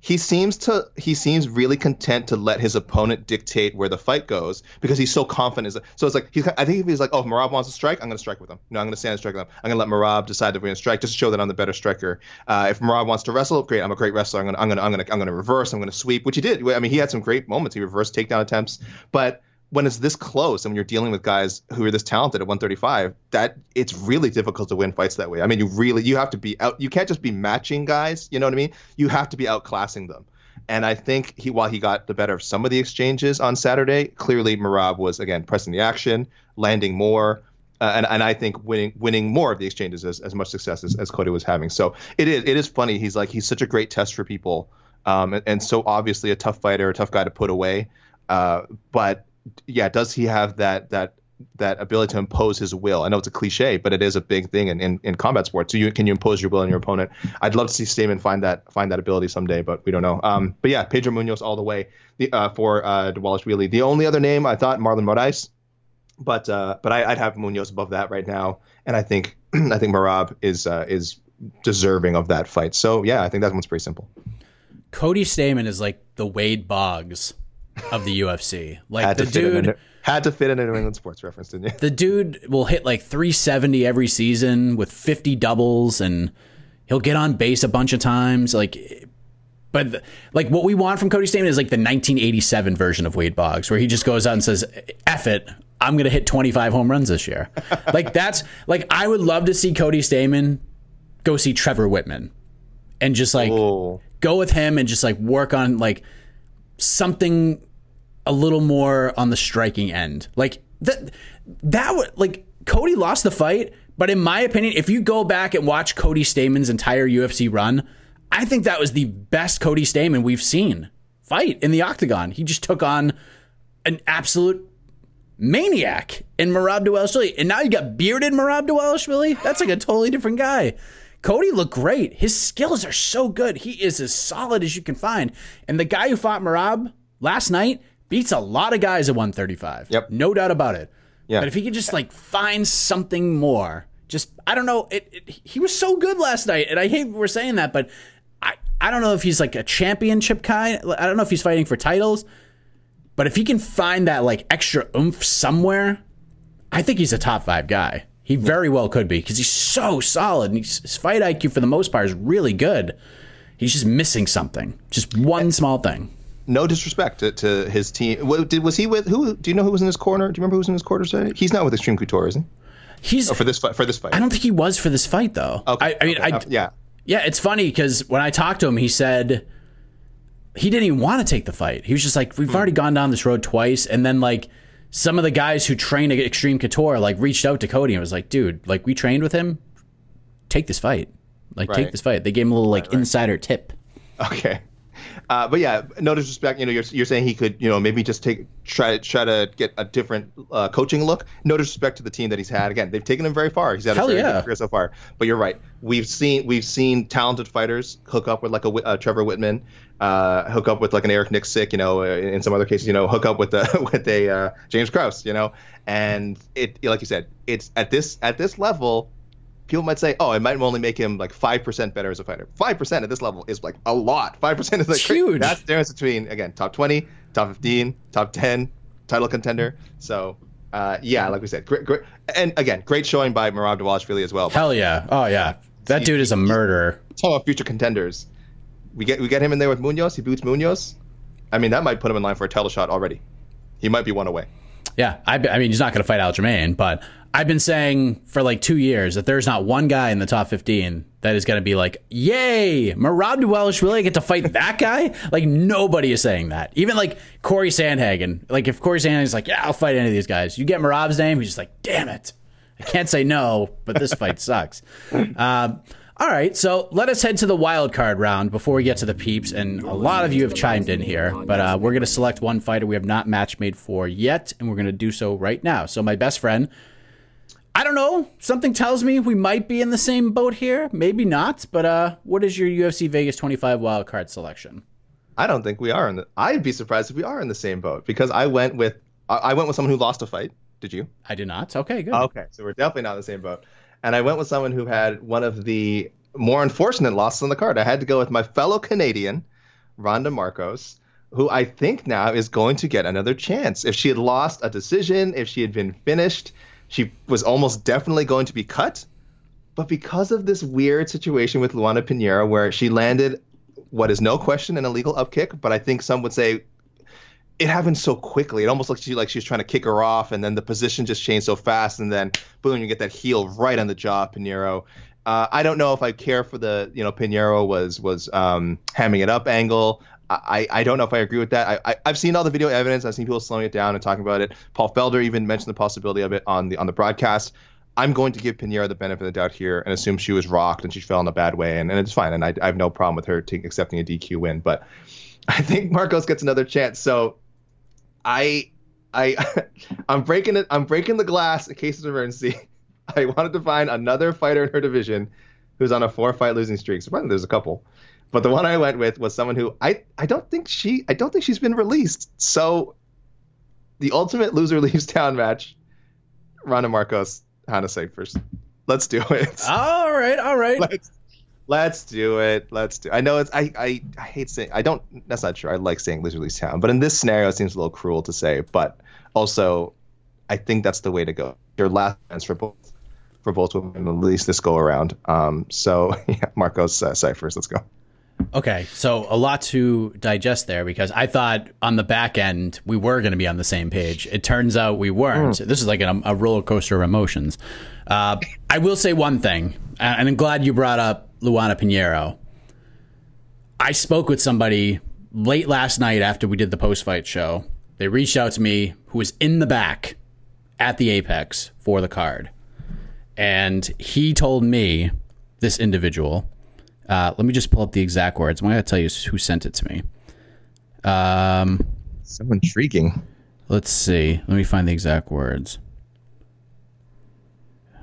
he seems to he seems really content to let his opponent dictate where the fight goes because he's so confident. So it's like he's, I think if he's like, oh, if Merab wants to strike, I'm going to strike with him. No, I'm going to stand and strike with him. I'm going to let Merab decide if we're going to strike, just to show that I'm the better striker. Uh, if Merab wants to wrestle, great, I'm a great wrestler. I'm going to I'm going to I'm going to reverse. I'm going to sweep, which he did. I mean, he had some great moments. He reversed takedown attempts, but when it's this close and when you're dealing with guys who are this talented at 135, that it's really difficult to win fights that way. I mean, you really you have to be out. You can't just be matching guys. You know what I mean? You have to be outclassing them. And I think he, while he got the better of some of the exchanges on Saturday, clearly Merab was again pressing the action, landing more, uh, and and I think winning winning more of the exchanges as, as much success as, as Cody was having. So it is it is funny. He's like he's such a great test for people, um, and, and so obviously a tough fighter, a tough guy to put away. Uh, but yeah, does he have that that that ability to impose his will? I know it's a cliche, but it is a big thing in, in, in combat sports. So you can you impose your will on your opponent? I'd love to see Stamann find that find that ability someday, but we don't know. Um, but yeah, Pedro Munhoz all the way the, uh, for uh, Dvalishvili. The only other name I thought Marlon Moraes, but uh, but I, would have Munhoz above that right now, and I think I think Merab is uh, is deserving of that fight. So yeah, I think that one's pretty simple. Cody Stamann is like the Wade Boggs of the UFC. Like the dude had to fit in a New England sports reference, didn't you? The dude will hit like 370 every season with 50 doubles, and he'll get on base a bunch of times. Like, but like what we want from Cody Stamann is like the 1987 version of Wade Boggs, where he just goes out and says, "Eff it, I'm gonna hit 25 home runs this year." like that's like I would love to see Cody Stamann go see Trevor Wittman and just like go with him and just like work on like something a little more on the striking end. Like that that would like Cody lost the fight, but in my opinion, if you go back and watch Cody Stamann's entire UFC run, I think that was the best Cody Stamann we've seen fight in the octagon. He just took on an absolute maniac in Merab Dvalishvili. And now you got bearded Merab Dvalishvili. That's like a totally different guy. Cody looked great. His skills are so good. He is as solid as you can find. And the guy who fought Merab last night beats a lot of guys at 135. Yep. No doubt about it. Yeah. But if he could just like find something more, just I don't know. It, it, he was so good last night, and I hate we're saying that, but I I don't know if he's like a championship guy. I don't know if he's fighting for titles, but if he can find that like extra oomph somewhere, I think he's a top five guy. He very well could be because he's so solid and his fight IQ for the most part is really good. He's just missing something, just one small thing no disrespect to, to his team. What, did, was he with who? Do you know who was in his corner? Do you remember who was in his corner today? He's not with Extreme Couture, is he? He's oh, for this fight. For this fight, I don't think he was for this fight though. Okay, I, I mean, okay. I, uh, yeah, yeah. It's funny because when I talked to him, he said he didn't even want to take the fight. He was just like, we've hmm. already gone down this road twice, and then like some of the guys who trained at Extreme Couture like reached out to Cody and was like, dude, like we trained with him. Take this fight. Like right. take this fight. They gave him a little like right, right. insider tip. Okay. Uh, but yeah, no disrespect. You know, you're, you're saying he could, you know, maybe just take try try to get a different uh, coaching look. No disrespect to the team that he's had. Again, they've taken him very far. He's had Hell a very yeah. good career so far. But you're right. We've seen we've seen talented fighters hook up with like a, a Trevor Wittman, uh, hook up with like an Eric Nicksick, you know, uh, in some other cases, you know, hook up with a with a uh, James Krause, you know, and it like you said, it's at this at this level people might say, oh, it might only make him like five percent better as a fighter. Five percent at this level is like a lot. Five percent is like huge. That's the difference between again top twenty, top fifteen, top ten, title contender. So. Uh, yeah, like we said, great, great, and again, great showing by Merab Dvalishvili as well. Hell yeah! Oh yeah, that dude is a murderer. Talk about future contenders. We get we get him in there with Munhoz. He boots Munhoz. I mean, that might put him in line for a title shot already. He might be one away. Yeah, I, I mean, he's not going to fight Aljamain, but I've been saying for like two years that there's not one guy in the top 15 that is going to be like, yay, Merab Dvalishvili get to fight that guy? Like, nobody is saying that. Even like Corey Sandhagen. Like, if Corey Sandhagen's like, yeah, I'll fight any of these guys, you get Merab's name, he's just like, damn it. I can't say no, but this fight sucks. Um, all right, so let us head to the wild card round before we get to the peeps. And a lot of you have chimed in here, but uh, we're going to select one fighter we have not match made for yet, and we're going to do so right now. So, my best friend, I don't know. Something tells me we might be in the same boat here. Maybe not. But uh, what is your UFC Vegas 25 wild card selection? I don't think we are in the. I'd be surprised if we are in the same boat because I went with I I went with someone who lost a fight. Did you? I did not. Okay, good. Okay, so we're definitely not in the same boat. And I went with someone who had one of the more unfortunate losses on the card. I had to go with my fellow Canadian, Randa Markos, who I think now is going to get another chance. If she had lost a decision, if she had been finished, she was almost definitely going to be cut. But because of this weird situation with Luana Pinheiro, where she landed what is no question an illegal up kick, but I think some would say it happened so quickly. It almost looked she like she was trying to kick her off, and then the position just changed so fast, and then boom, you get that heel right on the jaw, Pinheiro. Uh, I don't know if I care for the you know Pinheiro was was um, hamming it up angle. I, I don't know if I agree with that. I, I have seen all the video evidence. I've seen people slowing it down and talking about it. Paul Felder even mentioned the possibility of it on the on the broadcast. I'm going to give Pinheiro the benefit of the doubt here and assume she was rocked and she fell in a bad way, and, and it's fine. And I, I have no problem with her t- accepting a DQ win. But I think Markos gets another chance. So I I I'm breaking it. I'm breaking the glass in case of emergency. I wanted to find another fighter in her division who's on a four fight losing streak. So there's a couple, but the one I went with was someone who I I don't think she I don't think she's been released. So the ultimate loser leaves town match. Randa Markos, Hannah Cifers. Let's do it. All right, all right. Let's let's do it. Let's do. I know it's I, I I hate saying I don't. That's not true. I like saying leaves town, but in this scenario, it seems a little cruel to say. But also, I think that's the way to go. Your last chance for both for both women, at least this go around. Um, so yeah, Markos uh, Cifers, let's go. Okay, so a lot to digest there because I thought on the back end we were going to be on the same page. It turns out we weren't. Mm. This is like a, a, roller coaster of emotions. Uh, I will say one thing, and I'm glad you brought up Luana Pinheiro. I spoke with somebody late last night after we did the post fight show. They reached out to me who was in the back at the Apex for the card and he told me this individual. Uh, let me just pull up the exact words. I'm going to tell you who sent it to me. Um, so intriguing. Let's see. Let me find the exact words.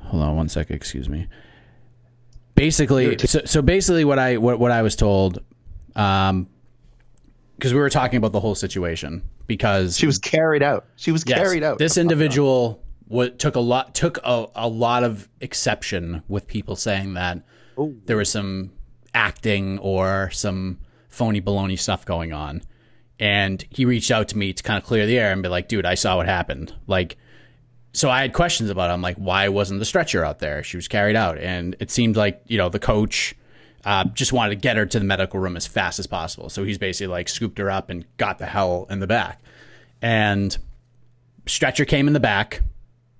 Hold on one second. Excuse me. Basically, so, so basically, what I what, what I was told, um, because we were talking about the whole situation, because she was carried out. She was yes, carried out. This individual what took a lot took a, a lot of exception with people saying that Ooh. there was some acting or some phony baloney stuff going on. And he reached out to me to kind of clear the air and be like, dude, I saw what happened. Like, so I had questions about it. I'm like, why wasn't the stretcher out there? She was carried out. And it seemed like, you know, the coach uh, just wanted to get her to the medical room as fast as possible. So he's basically like scooped her up and got the hell in the back. And stretcher came in the back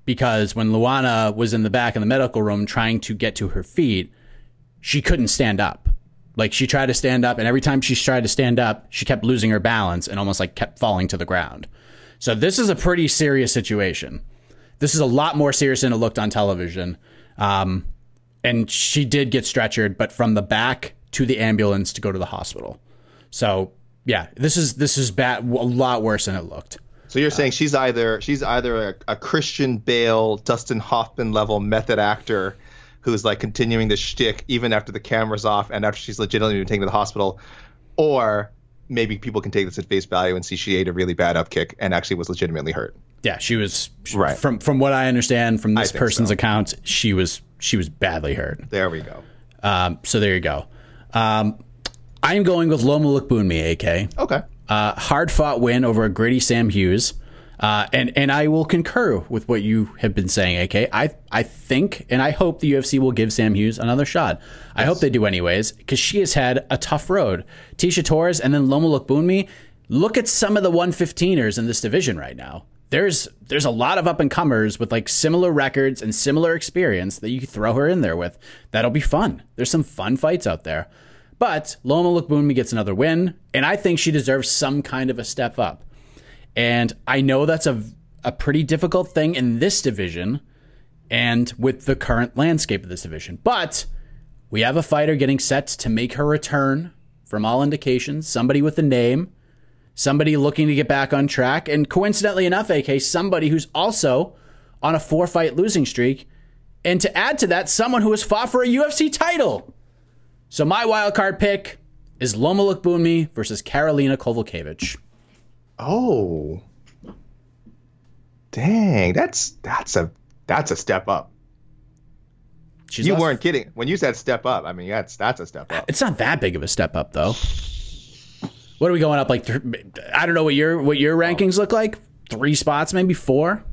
because when Luana was in the back in the medical room trying to get to her feet, she couldn't stand up. Like she tried to stand up, and every time she tried to stand up, she kept losing her balance and almost like kept falling to the ground. So this is a pretty serious situation. This is a lot more serious than it looked on television. Um, and she did get stretchered, but from the back to the ambulance to go to the hospital. So yeah, this is this is bad, a lot worse than it looked. So you're saying she's either she's either a, a, Christian Bale, Dustin Hoffman level method actor who's like continuing the shtick even after the camera's off and after she's legitimately been taken to the hospital, or maybe people can take this at face value and see she ate a really bad upkick and actually was legitimately hurt. Yeah, she was right. From from what I understand from this person's so. account, she was she was badly hurt. There we go. Um, so there you go. Um, I'm going with Loma AK. Okay. Uh, hard fought win over a gritty Sam Hughes. Uh, and and I will concur with what you have been saying, AK. I I think and I hope the UFC will give Sam Hughes another shot. Yes. I hope they do anyways because she has had a tough road. Tecia Torres and then Loma. Look at some of the 115ers in this division right now. There's there's a lot of up and comers with like similar records and similar experience that you could throw her in there with. That'll be fun. There's some fun fights out there. But Loma Lookboonmee gets another win, and I think she deserves some kind of a step up. And I know that's a a pretty difficult thing in this division and with the current landscape of this division. But we have a fighter getting set to make her return from all indications, somebody with a name, somebody looking to get back on track, and coincidentally enough, AK, somebody who's also on a four fight losing streak. And to add to that, someone who has fought for a UFC title. So my wild card pick is Loma Lookboonmee versus Karolina Kowalkiewicz. Oh, dang! That's that's a that's a step up. She's you lost- weren't kidding when you said step up. I mean, that's that's a step up. It's not that big of a step up, though. What are we going up like? Th- I don't know what your what your rankings look like. Three spots, maybe four.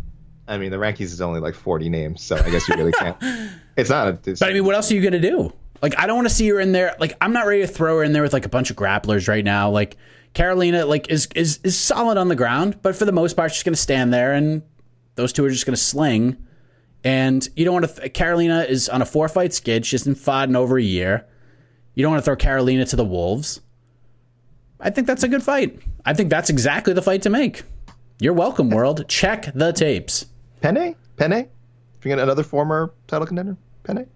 I mean, the rankings is only like 40 names, so I guess you really can't. It's not. A, it's, But I mean, what else are you gonna do? Like, I don't want to see her in there. Like, I'm not ready to throw her in there with like a bunch of grapplers right now. Like, Karolina, like, is is is solid on the ground, but for the most part, she's gonna stand there, and those two are just gonna sling. And you don't want to. Th- Karolina is on a four fight skid. She's been fought in over a year. You don't want to throw Karolina to the wolves. I think that's a good fight. I think that's exactly the fight to make. You're welcome, world. Check the tapes. Penne? Penne? If you get another former title contender? Penne?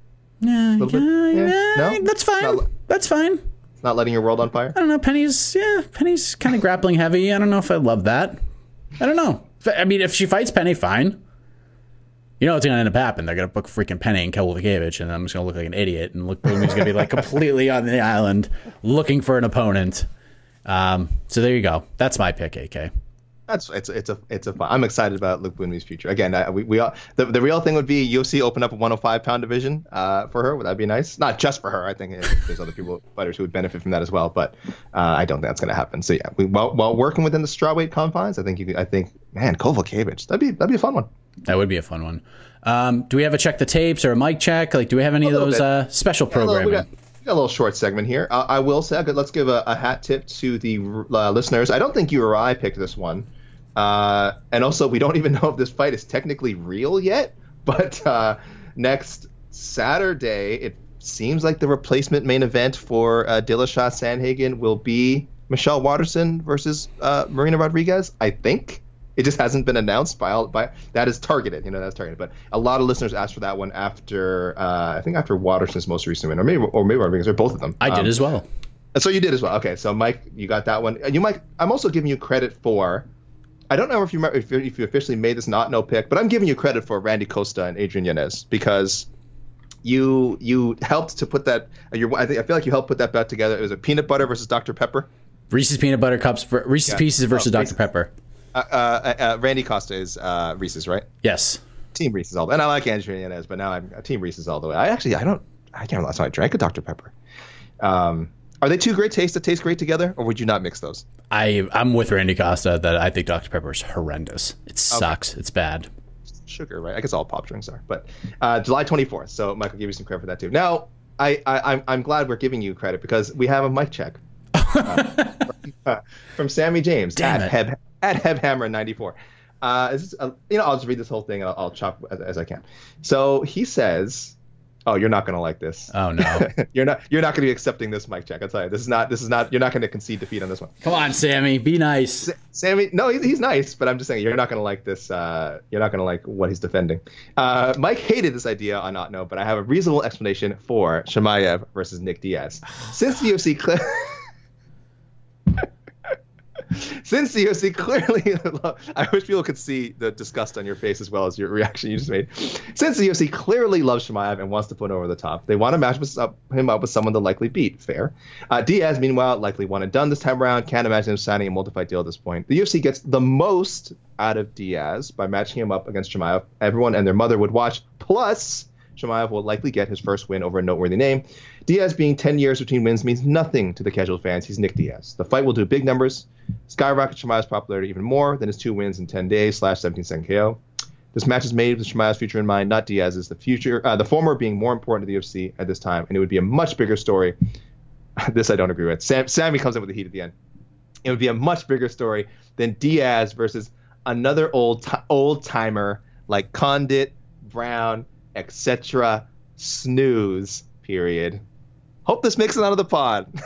Yeah, Little? Yeah. No? that's fine. Not- that's fine. It's not letting your world on fire? I don't know. Penne's yeah, Penne's kind of grappling heavy. I don't know if I love that. I don't know. I mean, if she fights Penne, fine. You know what's gonna end up happening? They're gonna book freaking Penne and Kowalkiewicz, and I'm just gonna look like an idiot, and Lookboonmee's gonna be like completely on the island looking for an opponent. Um, so there you go. That's my pick, AK. That's it's it's a it's a fun. I'm excited about Lookboonmee's future. Again, I, we we all, the the real thing would be UFC open up a 105 pound division uh, for her. Would that be nice? Not just for her. I think there's other people fighters who would benefit from that as well. But uh, I don't think that's going to happen. So yeah, we, while while working within the strawweight confines, I think you could, I think man Kowalkiewicz that'd be that'd be a fun one. That would be a fun one. Um, do we have a check the tapes or a mic check? Like, do we have any of those uh, special Yeah, programming? A little short segment here. Uh, I will say, let's give a, a hat tip to the uh, listeners. I don't think you or I picked this one. Uh, and also, we don't even know if this fight is technically real yet. But uh, next Saturday, it seems like the replacement main event for uh, Dillashaw Sandhagen will be Michelle Waterson versus uh, Marina Rodriguez. I think it just hasn't been announced by all by that is targeted. You know that's targeted. But a lot of listeners asked for that one after uh, I think after Waterson's most recent win, or maybe or maybe Rodriguez or both of them. I did Um, as well. so you did as well. Okay, so Mike, you got that one. And You Mike, I'm also giving you credit for. I don't know if you remember if you, if you officially made this not no pick, but I'm giving you credit for Randy Costa and Adrian Yanez because you you helped to put that. Your, I think I feel like you helped put that bet together. It was a peanut butter versus Dr Pepper. Reese's peanut butter cups, Reese's Yeah. Pieces versus Oh, Dr. Pepper. Uh, uh, uh, Randy Costa is uh, Reese's, right? Yes. Team Reese's all the way. And I like Adrian Yanez, but now I'm Team Reese's all the way. I actually I don't I can't remember last time I drank a Dr Pepper. Um, are they two great tastes that taste great together, or would you not mix those? I I'm with Randy Costa that I think Dr Pepper is horrendous. It sucks. It's bad. sugar, right? I guess all pop drinks are. But uh, July 24th. So Michael, give you some credit for that too. Now, I, I I'm I'm glad we're giving you credit because we have a mic check uh, from, from Sammy James Damn at it. Heb at Hebhammer 94. Uh, is, uh, you know, I'll just read this whole thing and I'll, I'll chop as, as I can. So he says, "Oh, you're not gonna like this. Oh no. you're not you're not gonna be accepting this mic check. I'll tell you, this is not this is not you're not gonna concede defeat on this one." Come on, Sammy. Be nice. Sammy, no, he's, he's nice, but I'm just saying you're not gonna like this. Uh, you're not gonna like what he's defending. Uh, Mike hated this idea on Not Know, but I have a reasonable explanation for Chimaev versus Nick Diaz. Since the UFC, cle- since the UFC clearly, I wish people could see the disgust on your face as well as your reaction you just made. Since the UFC clearly loves Chimaev and wants to put him over the top, they want to match him up with someone to likely beat. Fair. Uh, Diaz, meanwhile, likely one and done this time around. Can't imagine him signing a multi-fight deal at this point. The UFC gets the most out of Diaz by matching him up against Chimaev. Everyone and their mother would watch. Plus, Chimaev will likely get his first win over a noteworthy name. Diaz being 10 years between wins means nothing to the casual fans. He's Nick Diaz. The fight will do big numbers, skyrocket Chimaev's popularity even more than his two wins in 10 days slash 17 second KO. This match is made with Chimaev's future in mind, not Diaz's. The future, uh, the former being more important to the UFC at this time, and it would be a much bigger story. this I don't agree with. Sam, Sammy comes in with the heat at the end. It would be a much bigger story than Diaz versus another old ti- old timer like Condit, Brown, etc. Snooze. Period. Hope this makes it out of the pod.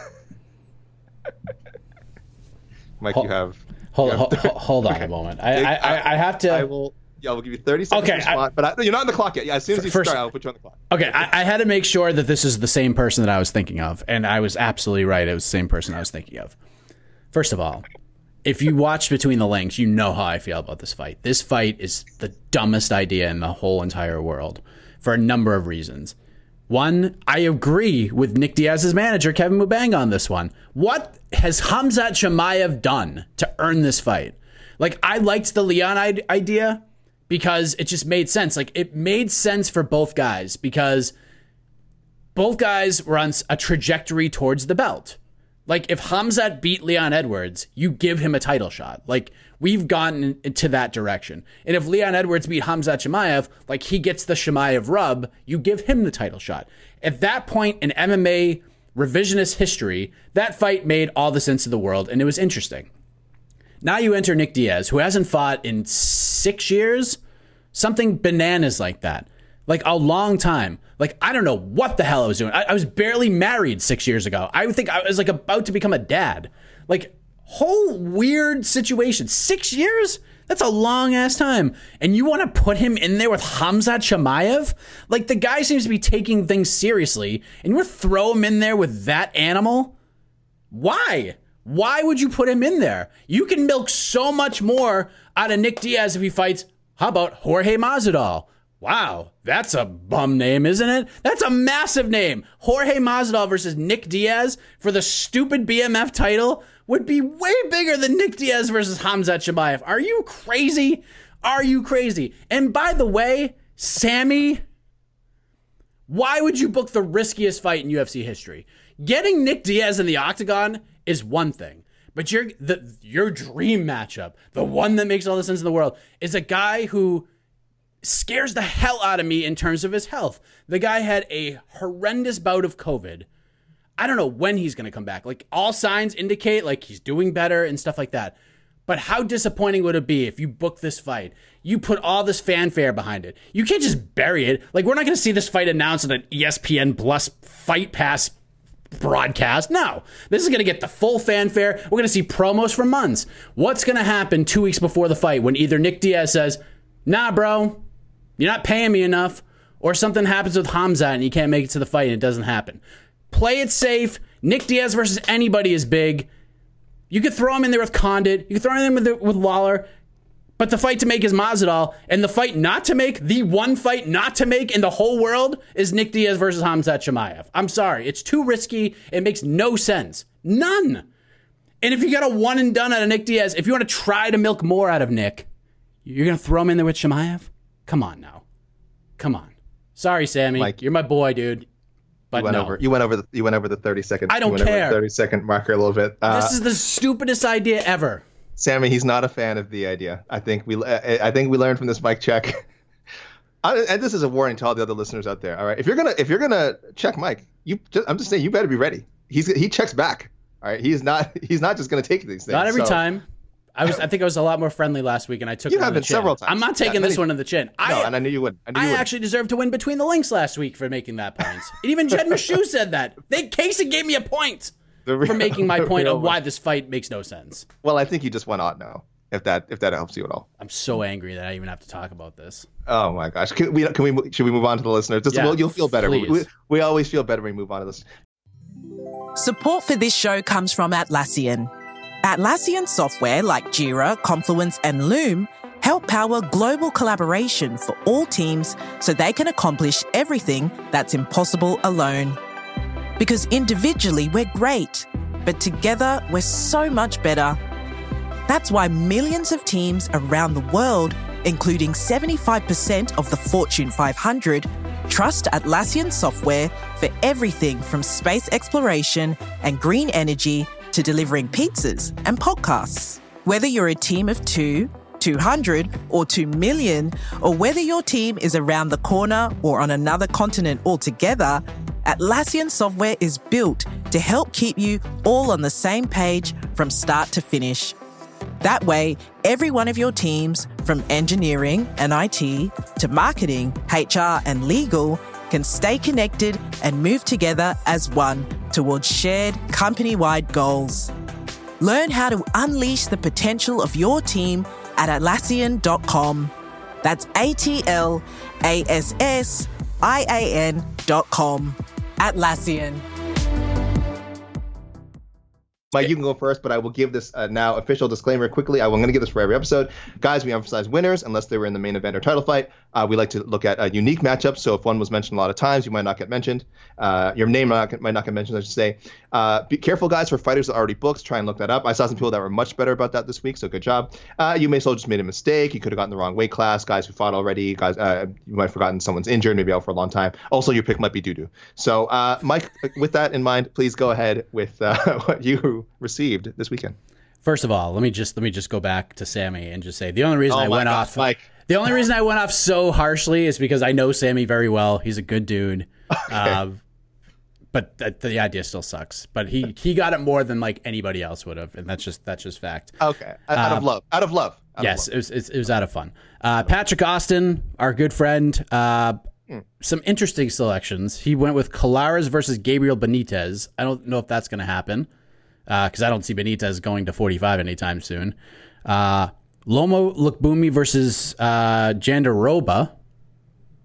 Mike, you have. Hold, you have hold, hold on a moment. I, I, I, I have to. I will. Yeah, I will give you 30 seconds Okay, to respond. but I, you're not on the clock yet. Yeah, as soon as you First- start, I'll put you on the clock. Okay, I, I had to make sure that this is the same person that I was thinking of, and I was absolutely right. It was the same person I was thinking of. First of all, if you watch Between the Links, you know how I feel about this fight. This fight is the dumbest idea in the whole entire world for a number of reasons. One, I agree with Nick Diaz's manager, Kevin Mubang, on this one. What has Khamzat Chimaev done to earn this fight? Like, I liked the Leon idea because it just made sense. Like, it made sense for both guys because both guys were on a trajectory towards the belt. Like if Khamzat beat Leon Edwards, you give him a title shot. Like we've gotten into that direction. And if Leon Edwards beat Khamzat Chimaev, like he gets the Chimaev rub, you give him the title shot. At that point in MMA revisionist history, that fight made all the sense of the world and it was interesting. Now you enter Nick Diaz, who hasn't fought in six years, something bananas like that. Like a long time. Like I don't know what the hell I was doing. I, I was barely married six years ago. I would think I was like about to become a dad. Like whole weird situation. Six years? That's a long ass time. And you want to put him in there with Hamza Chimaev? Like the guy seems to be taking things seriously, and you want to throw him in there with that animal? Why? Why would you put him in there? You can milk so much more out of Nick Diaz if he fights, how about Jorge Masvidal? Wow, that's a bum name, isn't it? That's a massive name. Jorge Masvidal versus Nick Diaz for the stupid BMF title would be way bigger than Nick Diaz versus Khamzat Chimaev. Are you crazy? Are you crazy? And by the way, Sammy, why would you book the riskiest fight in UFC history? Getting Nick Diaz in the octagon is one thing, but your the your dream matchup, the one that makes all the sense in the world, is a guy who scares the hell out of me in terms of his health. The guy had a horrendous bout of COVID. I don't know when he's going to come back. Like all signs indicate like he's doing better and stuff like that. But how disappointing would it be if you book this fight? You put all this fanfare behind it. You can't just bury it. Like we're not going to see this fight announced on an ESPN Plus Fight Pass broadcast. No, this is going to get the full fanfare. We're going to see promos for months. What's going to happen two weeks before the fight when either Nick Diaz says, "Nah, bro, you're not paying me enough," or something happens with Hamza and you can't make it to the fight and it doesn't happen? Play it safe. Nick Diaz versus anybody is big. You could throw him in there with Condit. You could throw him in there with, with Lawler. But the fight to make is Masvidal, and the fight not to make, the one fight not to make in the whole world is Nick Diaz versus Khamzat Chimaev. I'm sorry, it's too risky. It makes no sense, none. And if you got a one and done out of Nick Diaz, if you want to try to milk more out of Nick, you're gonna throw him in there with Chimaev? Come on now, come on. Sorry, Sammy, Mike. you're my boy, dude. But You went no, over. You went over the. You went over the thirty second. I don't you went over care. the Thirty second marker a little bit. Uh, this is the stupidest idea ever. Sammy, he's not a fan of the idea. I think we. I I think we learned from this mic check. I, and this is a warning to all the other listeners out there. All right, if you're gonna if you're gonna check Mike, you just, I'm just saying you better be ready. He's he checks back. All right, he's not he's not just gonna take these things. Not every So- time. I was. I think I was a lot more friendly last week, and I took. You it on have the been several times. I'm not Yeah, taking this many- one in the chin. No, I, and I knew you would. I knew you I would. actually deserve to win between the links last week for making that point. and even Jed Meshew said that. They Casey gave me a point real- for making my point of why this fight makes no sense. Well, I think you just went out now. If that if that helps you at all. I'm so angry that I even have to talk about this. Oh my gosh! Can we can we should we move on to the listeners? Just, Yeah, well, you'll feel better. We, please. we, we always feel better when we move on to this. Support for this show comes from Atlassian. Atlassian software like Jira, Confluence, and Loom help power global collaboration for all teams so they can accomplish everything that's impossible alone. Because individually we're great, but together we're so much better. That's why millions of teams around the world, including 75% of the Fortune 500, trust Atlassian software for everything from space exploration and green energy to delivering pizzas and podcasts. Whether you're a team of two, 200, or 2 million, or whether your team is around the corner or on another continent altogether, Atlassian software is built to help keep you all on the same page from start to finish. That way, every one of your teams, from engineering and IT to marketing, HR, and legal, can stay connected and move together as one towards shared company wide goals. Learn how to unleash the potential of your team at Atlassian.com. That's A T L A S S I A N.com. Atlassian. Mike, you can go first, but I will give this uh, now official disclaimer quickly. I'm going to give this for every episode. Guys, we emphasize winners unless they were in the main event or title fight. Uh, we like to look at uh, unique matchups. So if one was mentioned a lot of times, you might not get mentioned. Uh, your name might not, might not, get mentioned, I should say. Uh, be careful, guys, for fighters that already booked. Try and look that up. I saw some people that were much better about that this week, so good job. Uh, you may still just made a mistake. You could have gotten the wrong weight class. Guys who fought already. Guys, you might have forgotten someone's injured, maybe out for a long time. Also, your pick might be doo doo. So, Mike, with that in mind, please go ahead with what you received this weekend. First of all, let me just let me just go back to Sammy and just say the only reason oh I went God, off Mike. The only reason I went off so harshly is because I know Sammy very well. He's a good dude. Okay. Uh, but th- the idea still sucks. But he he got it more than like anybody else would have, and that's just that's just fact. Okay, out of Um, love, out of love. Out yes, of it was, it was it was out of fun. Uh, Patrick Austin, our good friend, uh, some interesting selections. He went with Colares versus Gabriel Benitez. I don't know if that's going to happen because I don't see Benitez going to 45 anytime soon. Loma Lookboonmee versus uh, Jandiroba.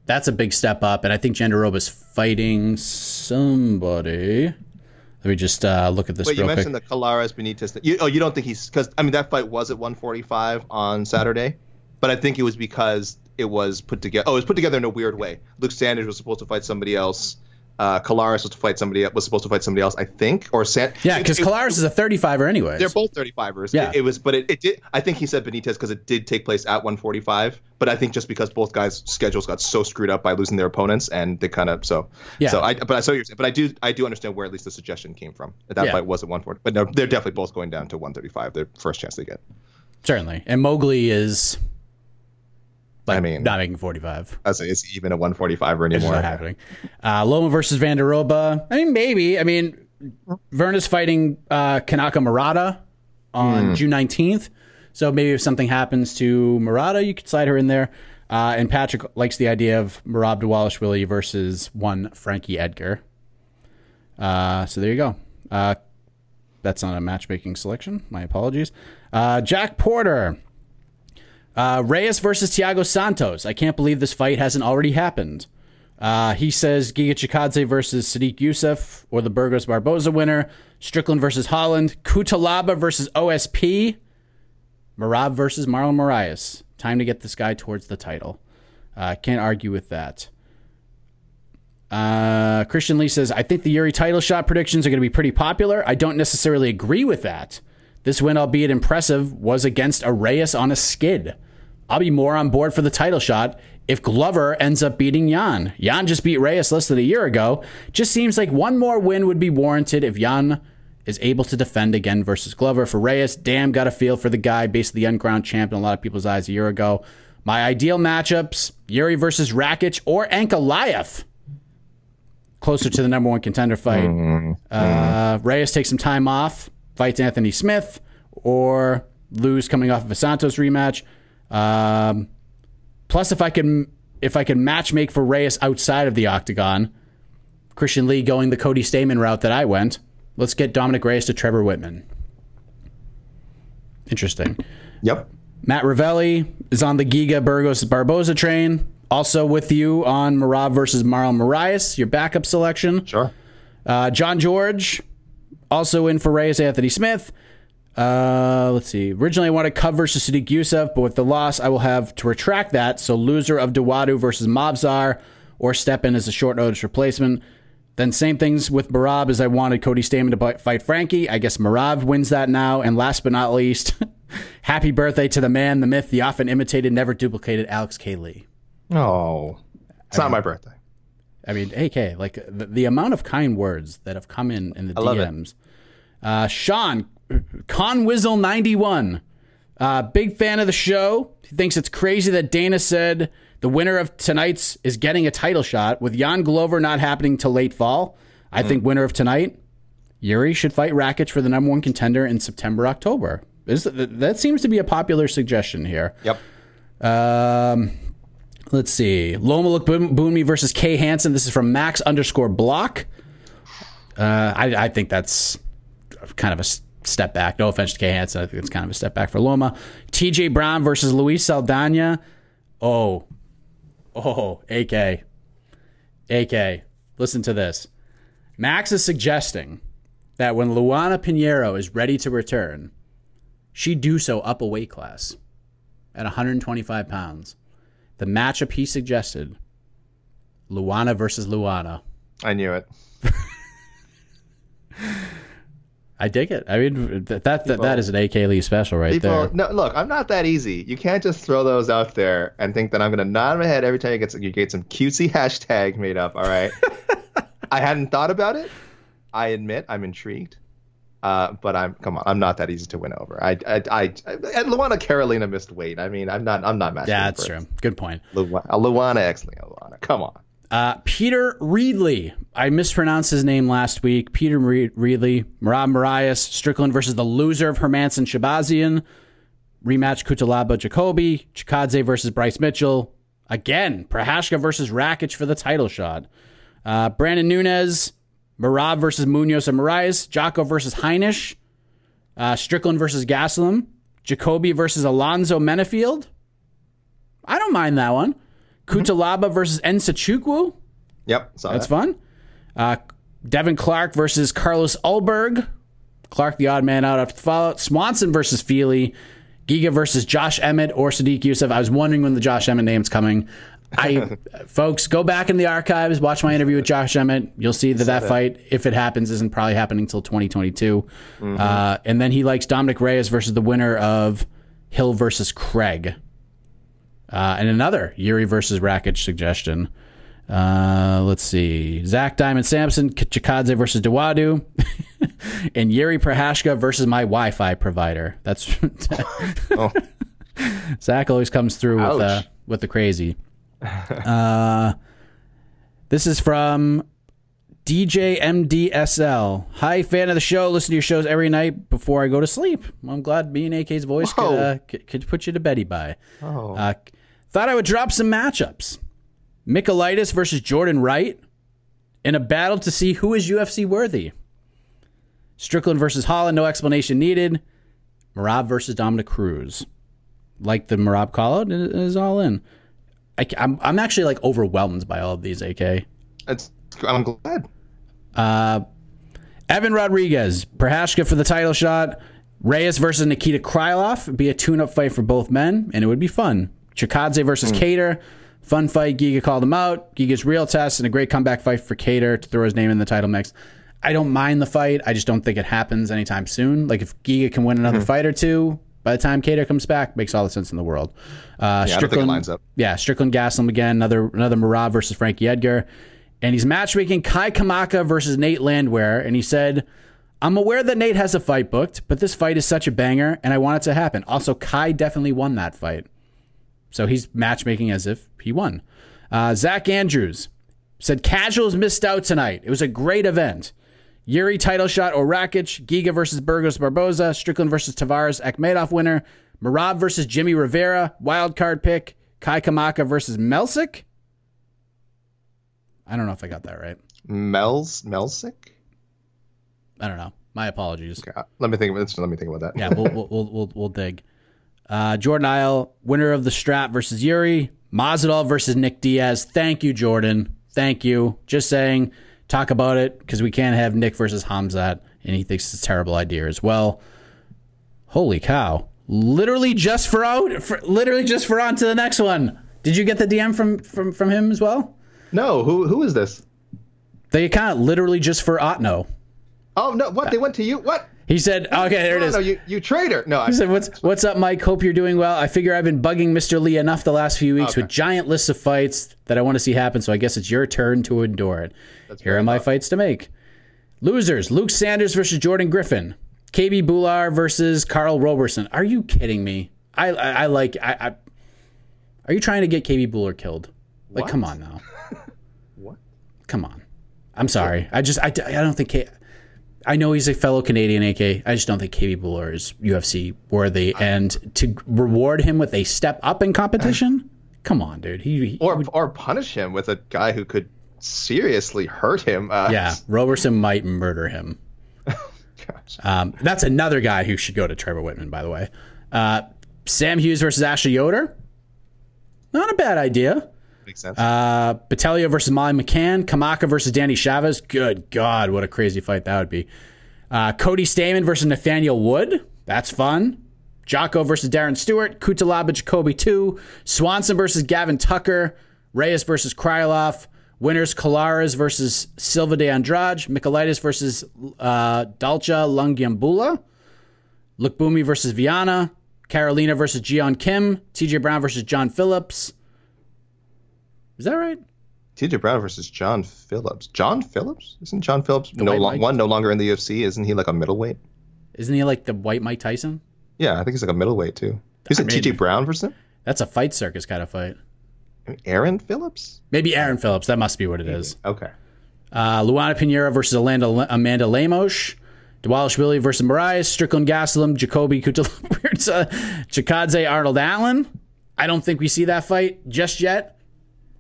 That's a big step up, and I think Jandiroba's fighting somebody. Let me just uh, look at this Wait, you real quick. mentioned the Colares Benitez. You, oh, you don't think he's because I mean that fight was at 145 on Saturday, but I think it was because it was put together. Oh, it was put together in a weird way. Luke Sanders was supposed to fight somebody else. Uh, Colares was to fight somebody was supposed to fight somebody else, I think, or San. yeah, because it- is a 35er anyway. They're both 35ers. Yeah. It, it was, but it, it did. I think he said Benitez because it did take place at 145. But I think just because both guys' schedules got so screwed up by losing their opponents, and they kind of so. Yeah. So I, but I saw you're saying, but I do, I do understand where at least the suggestion came from. That, that Yeah. fight was at 140, but no, they're definitely both going down to 135. Their first chance they get. Certainly. And Mowgli is like I mean- not making 45. As is he even a 145er It's anymore. not happening. Uh, Loma versus Jandiroba. I mean, maybe. I mean, Virna's fighting uh, Kanako Murata on June 19th. So maybe if something happens to Murata, you could slide her in there. Uh, and Patrick likes the idea of Merab Dvalishvili versus one Frankie Edgar. Uh, so there you go. Uh, that's not a matchmaking selection. My apologies. Uh, Jack Porter. Uh, Reyes versus Thiago Santos. I can't believe this fight hasn't already happened. Uh, he says Giga Chikadze versus Sodiq Yusuff or the Burgos Barboza winner. Strickland versus Holland. Cutelaba versus OSP. Merab versus Marlon Moraes. Time to get this guy towards the title. Uh, can't argue with that. Uh, Christian Lee says, I think the Jiri title shot predictions are going to be pretty popular. I don't necessarily agree with that. This win, albeit impressive, was against a Reyes on a skid. I'll be more on board for the title shot if Glover ends up beating Jan. Jan just beat Reyes less than a year ago. Just seems like one more win would be warranted if Jan is able to defend again versus Glover. For Reyes, damn, got a feel for the guy, basically the uncrowned champ in a lot of people's eyes a year ago. My ideal matchups Jiri versus Rakic or Ankalaev. Closer to the number one contender fight. Uh, Reyes takes some time off, fights Anthony Smith, or lose coming off of a Santos rematch. Um, plus, if I can, if I can match make for Reyes outside of the octagon, Christian Lee going the Cody Stamann route that I went. Let's get Dominick Reyes to Trevor Wittman. Interesting. Yep. Matt Ravelli is on the Giga Burgos Barboza train. Also with you on Merab versus Marlon Moraes, your backup selection. Sure. Uh, John George, also in for Reyes Anthony Smith. Uh, let's see. Originally, I wanted Cub versus Sodiq Yusuff, but with the loss, I will have to retract that. So, loser of Dawodu versus Movsar or step in as a short notice replacement. Then, same things with Merab as I wanted Cody Stamann to fight Frankie. I guess Merab wins that now. And last but not least, happy birthday to the man, the myth, the often imitated, never duplicated Alex K. Lee. Oh, it's not my birthday. I mean, AK, like the, the amount of kind words that have come in in the I love it. DMs. Uh, Sean Conwizzle ninety one, uh, big fan of the show. He thinks it's crazy that Dana said the winner of tonight's is getting a title shot with Jan Glover not happening till late fall. I Hmm. think winner of tonight, Jiri should fight Rakic for the number one contender in September October. Is, that seems to be a popular suggestion here. Yep. Um, let's see. Loma Lookboonmee versus Kay Hansen. This is from Max underscore block. Uh, I, I think that's kind of a step back. No offense to Kay Hansen. I think it's kind of a step back for Loma. TJ Brown versus Luis Saldana. Oh. Oh, AK. AK. Listen to this. Max is suggesting that when Luana Pinheiro is ready to return, she do so up a weight class at 125 pounds. The matchup he suggested Luana versus Luana. I knew it. I dig it. I mean, that that, that, that is an AK Lee special right People, there. no, look, I'm not that easy. You can't just throw those out there and think that I'm gonna nod my head every time you get some, you get some cutesy hashtag made up. All right. I hadn't thought about it. I admit I'm intrigued. Uh, but I'm come on, I'm not that easy to win over. I I I, I and Luana Carolina missed weight. I mean, I'm not I'm not matching. Yeah, that's true. Good point. Luana, Luana X Luana. Come on. Uh, Peter Reedley. I mispronounced his name last week. Peter Re- Reedley. Merab Moraes. Strickland versus the loser of Hermansson Shahbazyan. Rematch Cutelaba Jacoby. Chikadze versus Bryce Mitchell. Again, Prochazka versus Rakic for the title shot. Uh, Brandon Nunez. Merab versus Munhoz and Moraes. Jotko versus Heinisch. Uh, Strickland versus Gastelum. Jacoby versus Alonzo Menifield. I don't mind that one. Cutelaba versus Nzechukwu. Yep. Saw That's that. fun. Uh, Devin Clark versus Carlos Ulberg. Clark, the odd man out after the fallout. Swanson versus Fili. Giga versus Josh Emmett or Sodiq Yusuff. I was wondering when the Josh Emmett name's coming. I, folks, go back in the archives, watch my interview with Josh Emmett. You'll see that that fight, if it happens, isn't probably happening until 2022. Uh, and then he likes Dominick Reyes versus the winner of Hill versus Craig. Uh, and another Jiri versus Rakic suggestion. Uh, let's see. Zach Diamond Sampson, Chikadze versus Dawodu, and Jiri Prochazka versus my Wi Fi provider. That's Oh. Zach always comes through with, uh, with the crazy. Uh, this is from DJ MDSL. Hi, fan of the show. Listen to your shows every night before I go to sleep. I'm glad being AK's voice could, uh, could, could put you to beddy by. Oh. Uh, thought I would drop some matchups. Michailidis versus Jordan Wright in a battle to see who is UFC worthy. Strickland versus Holland, no explanation needed. Merab versus Dominick Cruz. Like the Merab call out it is all in. I, am I'm actually like overwhelmed by all of these, AK. It's, I'm glad. Uh, Evan Rodriguez, Prochazka for the title shot. Reyes versus Nikita Krylov would be a tune-up fight for both men, and it would be fun. Chikadze versus Kattar, fun fight. Giga called him out. Giga's real test and a great comeback fight for Kattar to throw his name in the title mix. I don't mind the fight. I just don't think it happens anytime soon. Like if Giga can win another fight or two by the time Kattar comes back, makes all the sense in the world. Uh, Yeah, I don't think it lines up. yeah, Strickland Gastelum again, another another Merab versus Frankie Edgar. And he's matchmaking Kai Kamaka versus Nate Landwehr. And he said, I'm aware that Nate has a fight booked, but this fight is such a banger and I want it to happen. Also, Kai definitely won that fight. So he's matchmaking as if he won. Uh, Zach Andrews said casuals missed out tonight. It was a great event. Jiri title shot or Rakic, Giga versus Burgos Barboza, Strickland versus Tavares, Akhmedov winner, Merab versus Jimmy Rivera, wild card pick, Kai Kamaka versus Melsick. I don't know if I got that right. Mel's Melsick. I don't know. My apologies. Okay, uh, let me think. About, let me think about that. Yeah, we'll we'll we'll, we'll, we'll dig. Uh, Jordan Isle, winner of the strap versus Jiri. Masvidal versus Nick Diaz. Thank you, Jordan. Thank you. Just saying, talk about it because we can't have Nick versus Khamzat, and he thinks it's a terrible idea as well. Holy cow! Literally just for out, for, literally just for on to the next one. Did you get the DM from from from him as well? No, who who is this? The account literally just for Otno. Oh no! What they went to you? What? He said, "Okay, there it is." No, you you traitor! No, I He said, "What's what's up, Mike? Hope you're doing well. I figure I've been bugging Mr. Lee enough the last few weeks Okay. with giant lists of fights that I want to see happen. So I guess it's your turn to endure it. Here are my fights to make. Losers: Luke Sanders versus Jordan Griffin. KB Bhullar versus Carl Roberson. Are you kidding me? I I, I like I, I. Are you trying to get KB Bhullar killed? Like, What? come on now. What? Come on. I'm sorry. I just I, I don't think K, I know he's a fellow Canadian AK. I just don't think KB Bhullar is UFC worthy. And to reward him with a step up in competition, come on, dude. He, he or or punish him with a guy who could seriously hurt him. Uh, yeah, Roberson might murder him. um, that's another guy who should go to Trevor Wittman, by the way. Uh, Sam Hughes versus Ashley Yoder. Not a bad idea. Makes sense. Uh, Battaglia versus Molly McCann. Kamaka versus Danny Chavez. Good God, what a crazy fight that would be. Uh, Cody Stamann versus Nathaniel Wood. That's fun. Jotko versus Darren Stewart. Cutelaba Jacoby 2. Swanson versus Gavin Tucker. Reyes versus Krylov. Winners Colares versus Silva de Andrade. Michailidis versus uh, Dalcha Lungiambula. Lookboonmee versus Viana. Carolina versus Jion Kim. TJ Brown versus John Phillips. Is that right? TJ Brown versus John Phillips. John Phillips? Isn't John Phillips The no lo- one no longer in the UFC? Isn't he like a middleweight? Isn't he like the white Mike Tyson? Yeah, I think he's like a middleweight too. Is it TJ Brown versus him? That's a fight circus kind of fight. Aaron Phillips? Maybe Aaron Phillips. That must be what it is. Okay. Uh, Luana Pinheiro versus Amanda, Amanda Lemos. Dvalishvili versus Moraes. Strickland Gastelum. Jacoby Kutalapirza. Chikadze Arnold Allen. I don't think we see that fight just yet.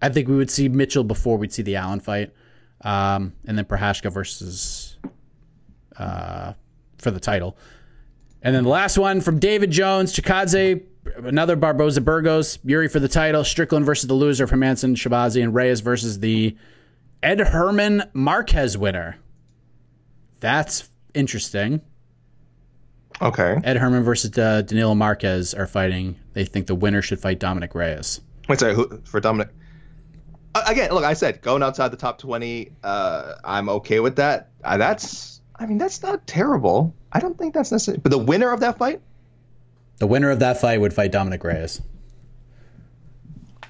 I think we would see Mitchell before we'd see the Allen fight. Um, and then Prochazka versus uh, for the title. And then the last one from David Jones, Chikadze, another Barboza Burgos, Jiri for the title, Strickland versus the loser of Hermansson, Shabazi, and Reyes versus the Ed Herman Marques winner. That's interesting. Okay. Ed Herman versus uh, Danilo Marques are fighting. They think the winner should fight Dominick Reyes. Wait, sorry, who, for Dominick? Uh, again, look, I said going outside the top 20, uh, I'm okay with that. Uh, that's, I mean, that's not terrible. I don't think that's necessary. But the winner of that fight? The winner of that fight would fight Dominick Reyes.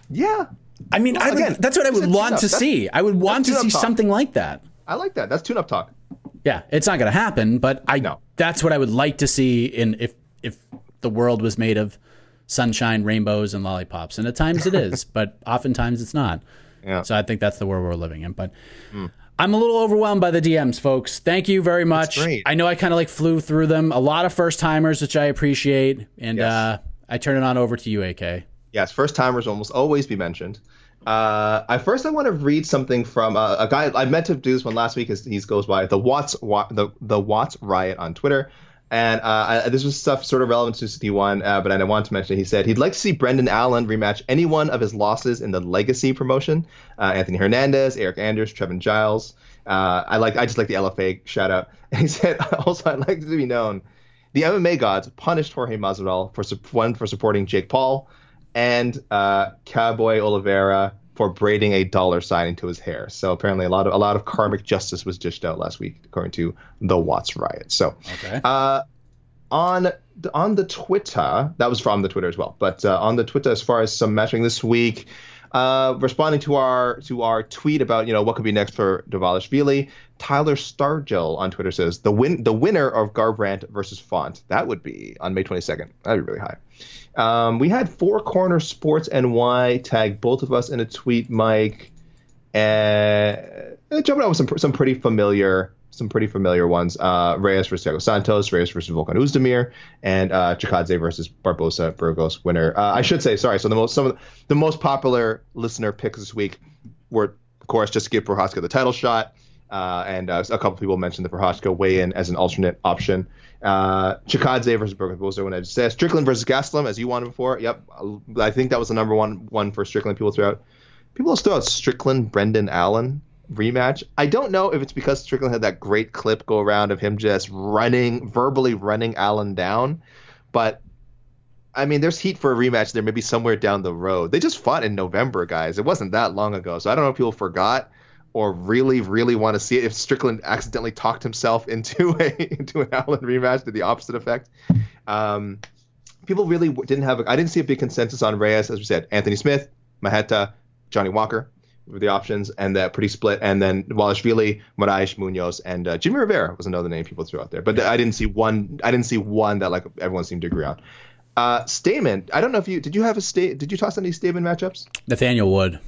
Yeah. I mean, I would- again, that's what I would want to That's- see. I would want to see talk. something like that. I like that. That's tune up talk. Yeah, it's not going to happen, but I No. that's what I would like to see in if if the world was made of sunshine, rainbows, and lollipops. And at times it is, but oftentimes it's not. Yeah. So I think that's the world we're living in. But I'm a little overwhelmed by the DMs, folks. Thank you very much. I know I kind of like flew through them. A lot of first timers, which I appreciate, and Yes. uh, I turn it on over to you, AK. Yes, first timers almost always be mentioned. Uh, I first I want to read something from uh, a guy I meant to do this one last week. As he goes by the Watts the the Watts riot on Twitter, and uh, I, this was stuff sort of relevant to City One, uh, but I wanted to mention. it. He said he'd like to see Brendan Allen rematch any one of his losses in the Legacy promotion. Uh, Anthony Hernandez, Eric Anders, Trevin Giles. Uh, I like I just like the LFA shout out. And he said also I'd like to be known. The MMA gods punished Jorge Masvidal for one for supporting Jake Paul and uh, Cowboy Oliveira for braiding a dollar sign into his hair. So apparently, a lot of a lot of karmic justice was dished out last week, according to the Watts riot. So Okay. uh, on on the Twitter, that was from the Twitter as well. But uh, on the Twitter, as far as some matching this week, uh, responding to our to our tweet about you know what could be next for Dvalishvili, Tyler Stargell on Twitter says the win the winner of Garbrandt versus Font that would be on May 22nd. That'd be really high. Um, we had Four Corner Sports NY tag both of us in a tweet, Mike, and uh, jumping out with some some pretty familiar some pretty familiar ones. Uh, Reyes versus Thiago Santos, Reyes versus Volkan Oezdemir, and uh, Chikadze versus Barboza Burgos winner. Uh, I should say, sorry. So the most some of the, the most popular listener picks this week were, of course, just give Prochazka the title shot. Uh, and uh, a couple people mentioned the Prochazka weigh in as an alternate option. Uh, Chikadze versus Barboza when I just said Strickland versus Gastelum as you wanted before. Yep, I think that was the number one one for Strickland. People threw out. People still out Strickland Brendan Allen rematch. I don't know if it's because Strickland had that great clip go around of him just running, verbally running Allen down, but I mean, there's heat for a rematch there, maybe somewhere down the road. They just fought in November, guys. It wasn't that long ago, so I don't know if people forgot or really, really want to see it. If Strickland accidentally talked himself into a into an Allen rematch, did the opposite effect. Um, people really didn't have. A, I didn't see a big consensus on Reyes, as we said. Anthony Smith, Maheta, Johnny Walker were the options, and that pretty split. And then Walashvili, Moraes, Munhoz, and uh, Jimmy Rivera was another name people threw out there. But th- I didn't see one. I didn't see one that like everyone seemed to agree on. Uh, Stamann, I don't know if you did. You have a state? Did you toss any Stamann matchups? Nathaniel Wood.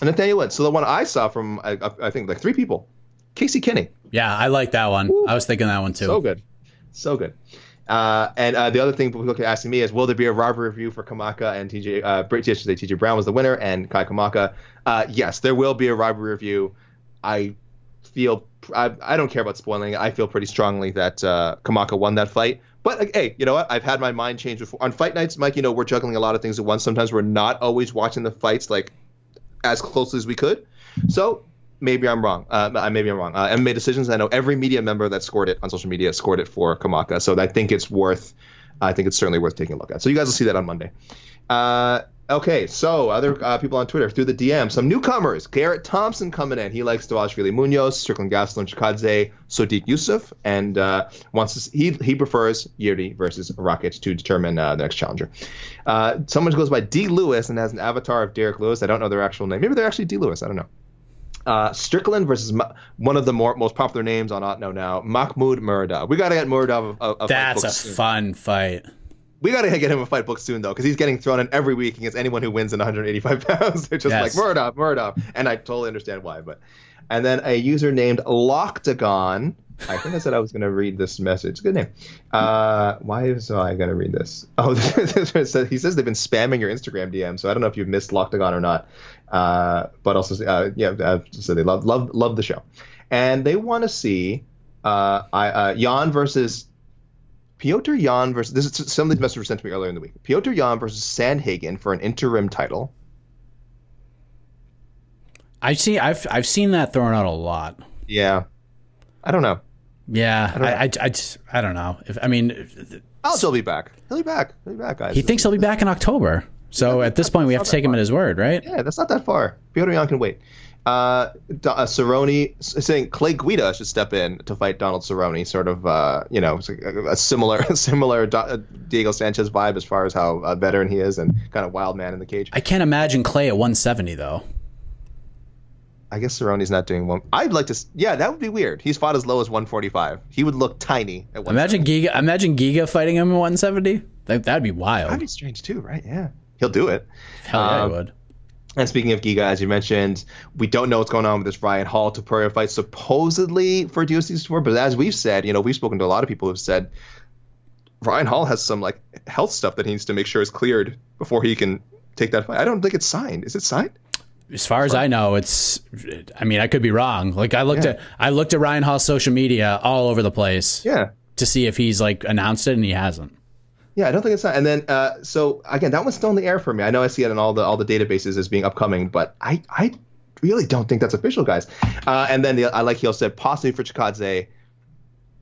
And Nathaniel Wood. So the one I saw from I, I think like three people, Casey Kenney Yeah, I like that one. I was thinking that one too. So good, so good. Uh, and uh, the other thing people keep asking me is, will there be a rivalry review for Kamaka and TJ? Uh, yesterday, TJ Brown was the winner, and Kai Kamaka. Uh, yes, there will be a rivalry review. I feel I, I don't care about spoiling. I feel pretty strongly that uh, Kamaka won that fight. But hey, you know what? I've had my mind change before. On fight nights, Mike, you know we're juggling a lot of things at once. Sometimes we're not always watching the fights like as closely as we could. So maybe I'm wrong. Uh, maybe I'm wrong. Uh, MMA decisions. I know every media member that scored it on social media scored it for Kamaka. So I think it's worth. I think it's certainly worth taking a look at. So you guys will see that on Monday. Uh, okay, so other uh, people on Twitter through the DM, some newcomers. Garrett Thompson coming in. He likes Dvalishvili Munhoz, Strickland Gastelum Chikadze, Sodiq Yusuff, and uh, wants to, he he prefers Jiri versus Rakic to determine uh, the next challenger. Uh, someone goes by D Lewis and has an avatar of Derrick Lewis. I don't know their actual name. Maybe they're actually D Lewis. I don't know. Uh, Strickland versus Ma- one of the more most popular names on Otno now, Mahmoud Muradov. We got to get Muradov a, a, a That's a soon. fun fight. We got to get him a fight book soon though, because he's getting thrown in every week against anyone who wins in 185 pounds. They're just Yes. like Muradov, Muradov, and I totally understand why. But and then a user named Loctagon. I think I said I was going to read this message. Good name. Uh, why is I going to read this? Oh, this one says- he says they've been spamming your Instagram DM, so I don't know if you've missed Loctagon or not. Uh, but also, uh, yeah, uh, so they love love love the show, and they want to see uh, I, uh, Yan versus Petr Yan versus this is some of these messages were sent to me earlier in the week. Petr Yan versus Sandhagen for an interim title. I see. I've I've seen that thrown out a lot. Yeah, I don't know. Yeah, don't know. I, I, I, just I don't know. If I mean, I'll oh, still be back. He'll be back. He'll be back, guys. he thinks he'll be back in October. So at this point, we have to take him at his word, right? Yeah, that's not that far. Petr Yan can wait. Uh, uh, Cerrone saying Clay Guida should step in to fight Donald Cerrone, sort of, uh, you know, a, a similar, similar Do- uh, Diego Sanchez vibe as far as how uh, veteran he is and kind of wild man in the cage. I can't imagine Clay at 170 though. I guess Cerrone's not doing one. I'd like to. Yeah, that would be weird. He's fought as low as 145. He would look tiny at 1. Imagine Giga. Imagine Giga fighting him at 170. That that'd be wild. That'd be strange too, right? Yeah, he'll do it. Hell yeah, um, I would. And speaking of Giga, as you mentioned, we don't know what's going on with this Ryan Hall Topuria fight, supposedly for UFC support. But as we've said, you know, we've spoken to a lot of people who've said Ryan Hall has some like health stuff that he needs to make sure is cleared before he can take that fight. I don't think it's signed. Is it signed? As far as I know, it's. I mean, I could be wrong. Like I looked Yeah. at I looked at Ryan Hall's social media all over the place Yeah. to see if he's like announced it, and he hasn't. Yeah, I don't think it's not. And then, uh, so again, that one's still in the air for me. I know I see it in all the all the databases as being upcoming, but I I really don't think that's official, guys. Uh, and then the, I like he also said possibly for Chikadze.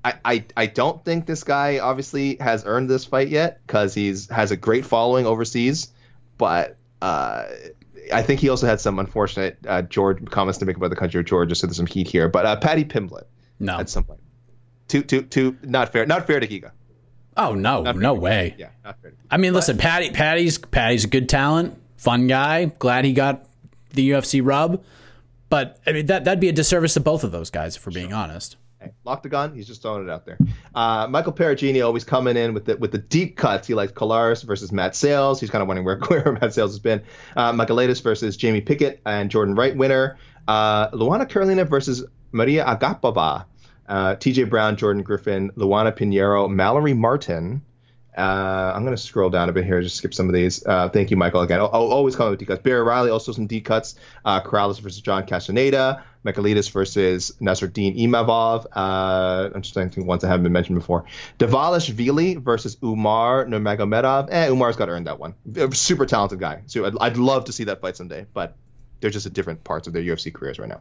I, I, I don't think this guy obviously has earned this fight yet because he's has a great following overseas, but uh, I think he also had some unfortunate uh, George comments to make about the country of Georgia, so there's some heat here. But uh, Paddy Pimblett No. at some point, too too too not fair, not fair to Giga. Oh no, Not no way. Yeah, not fair. To I mean, listen, Paddy, Paddy's Paddy's a good talent, fun guy. Glad he got the UFC rub, but I mean that that'd be a disservice to both of those guys, if we're being honest. Hey, lock the gun. He's just throwing it out there. Uh, Michael Perugini always coming in with the with the deep cuts. He likes Colares versus Matt Sales. He's kind of wondering where, where Matt Sales has been. Uh, Michailidis versus Jamie Pickett and Jordan Wright winner. Uh, Luana Carolina versus Maria Agapova. Uh, TJ Brown, Jordan Griffin, Luana Pinheiro, Mallory Martin. Uh, I'm going to scroll down a bit here, just skip some of these. Uh, thank you, Michael, again. Oh, oh, always calling with D cuts. Barry Riley, also some D cuts. Uh, Colares versus John Castaneda. Michailidis versus Nasruddin Imavov. Uh, I'm just thinking ones that haven't been mentioned before. Dvalishvili versus Umar Nurmagomedov. Eh, Umar's got to earn that one. Super talented guy. So I'd, I'd love to see that fight someday, but they're just at different parts of their UFC careers right now.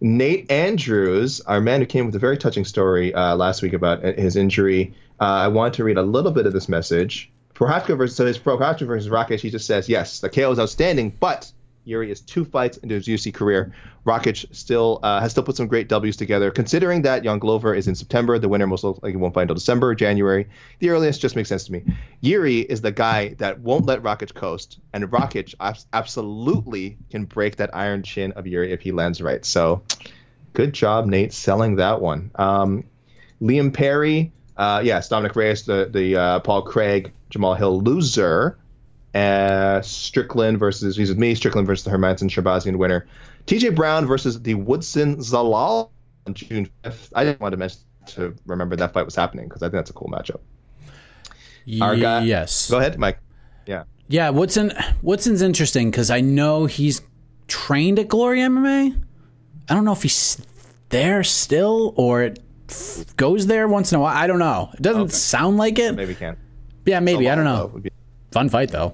Nate Andrews, our man who came with a very touching story uh, last week about his injury. Uh, I want to read a little bit of this message. Prochazka versus so his Prochazka versus Rakic, he just says yes, the KO is outstanding, but Jiri is two fights into his UFC career. Rakic still uh, has still put some great W's together. Considering that Young Glover is in September, the winner most likely won't fight until December or January. The earliest just makes sense to me. Jiri is the guy that won't let Rakic coast, and Rakic abs- absolutely can break that iron chin of Yuri if he lands right. So, good job, Nate, selling that one. Um, Liam Perry, uh, yes, Dominic Reyes, the the uh, Paul Craig, Jamal Hill loser. Uh, Strickland versus he's with me. Strickland versus the Hermansson Shahbazyan winner. TJ Brown versus the Woodson Zalal on June 5th. I just wanted to mention to remember that fight was happening because I think that's a cool matchup. Our guy- yes. Go ahead, Mike. Yeah. Yeah, Woodson. Woodson's interesting because I know he's trained at Glory MMA. I don't know if he's there still or it goes there once in a while. I don't know. It doesn't sound like it. Maybe can't. Yeah, maybe. I don't know. Fun fight though.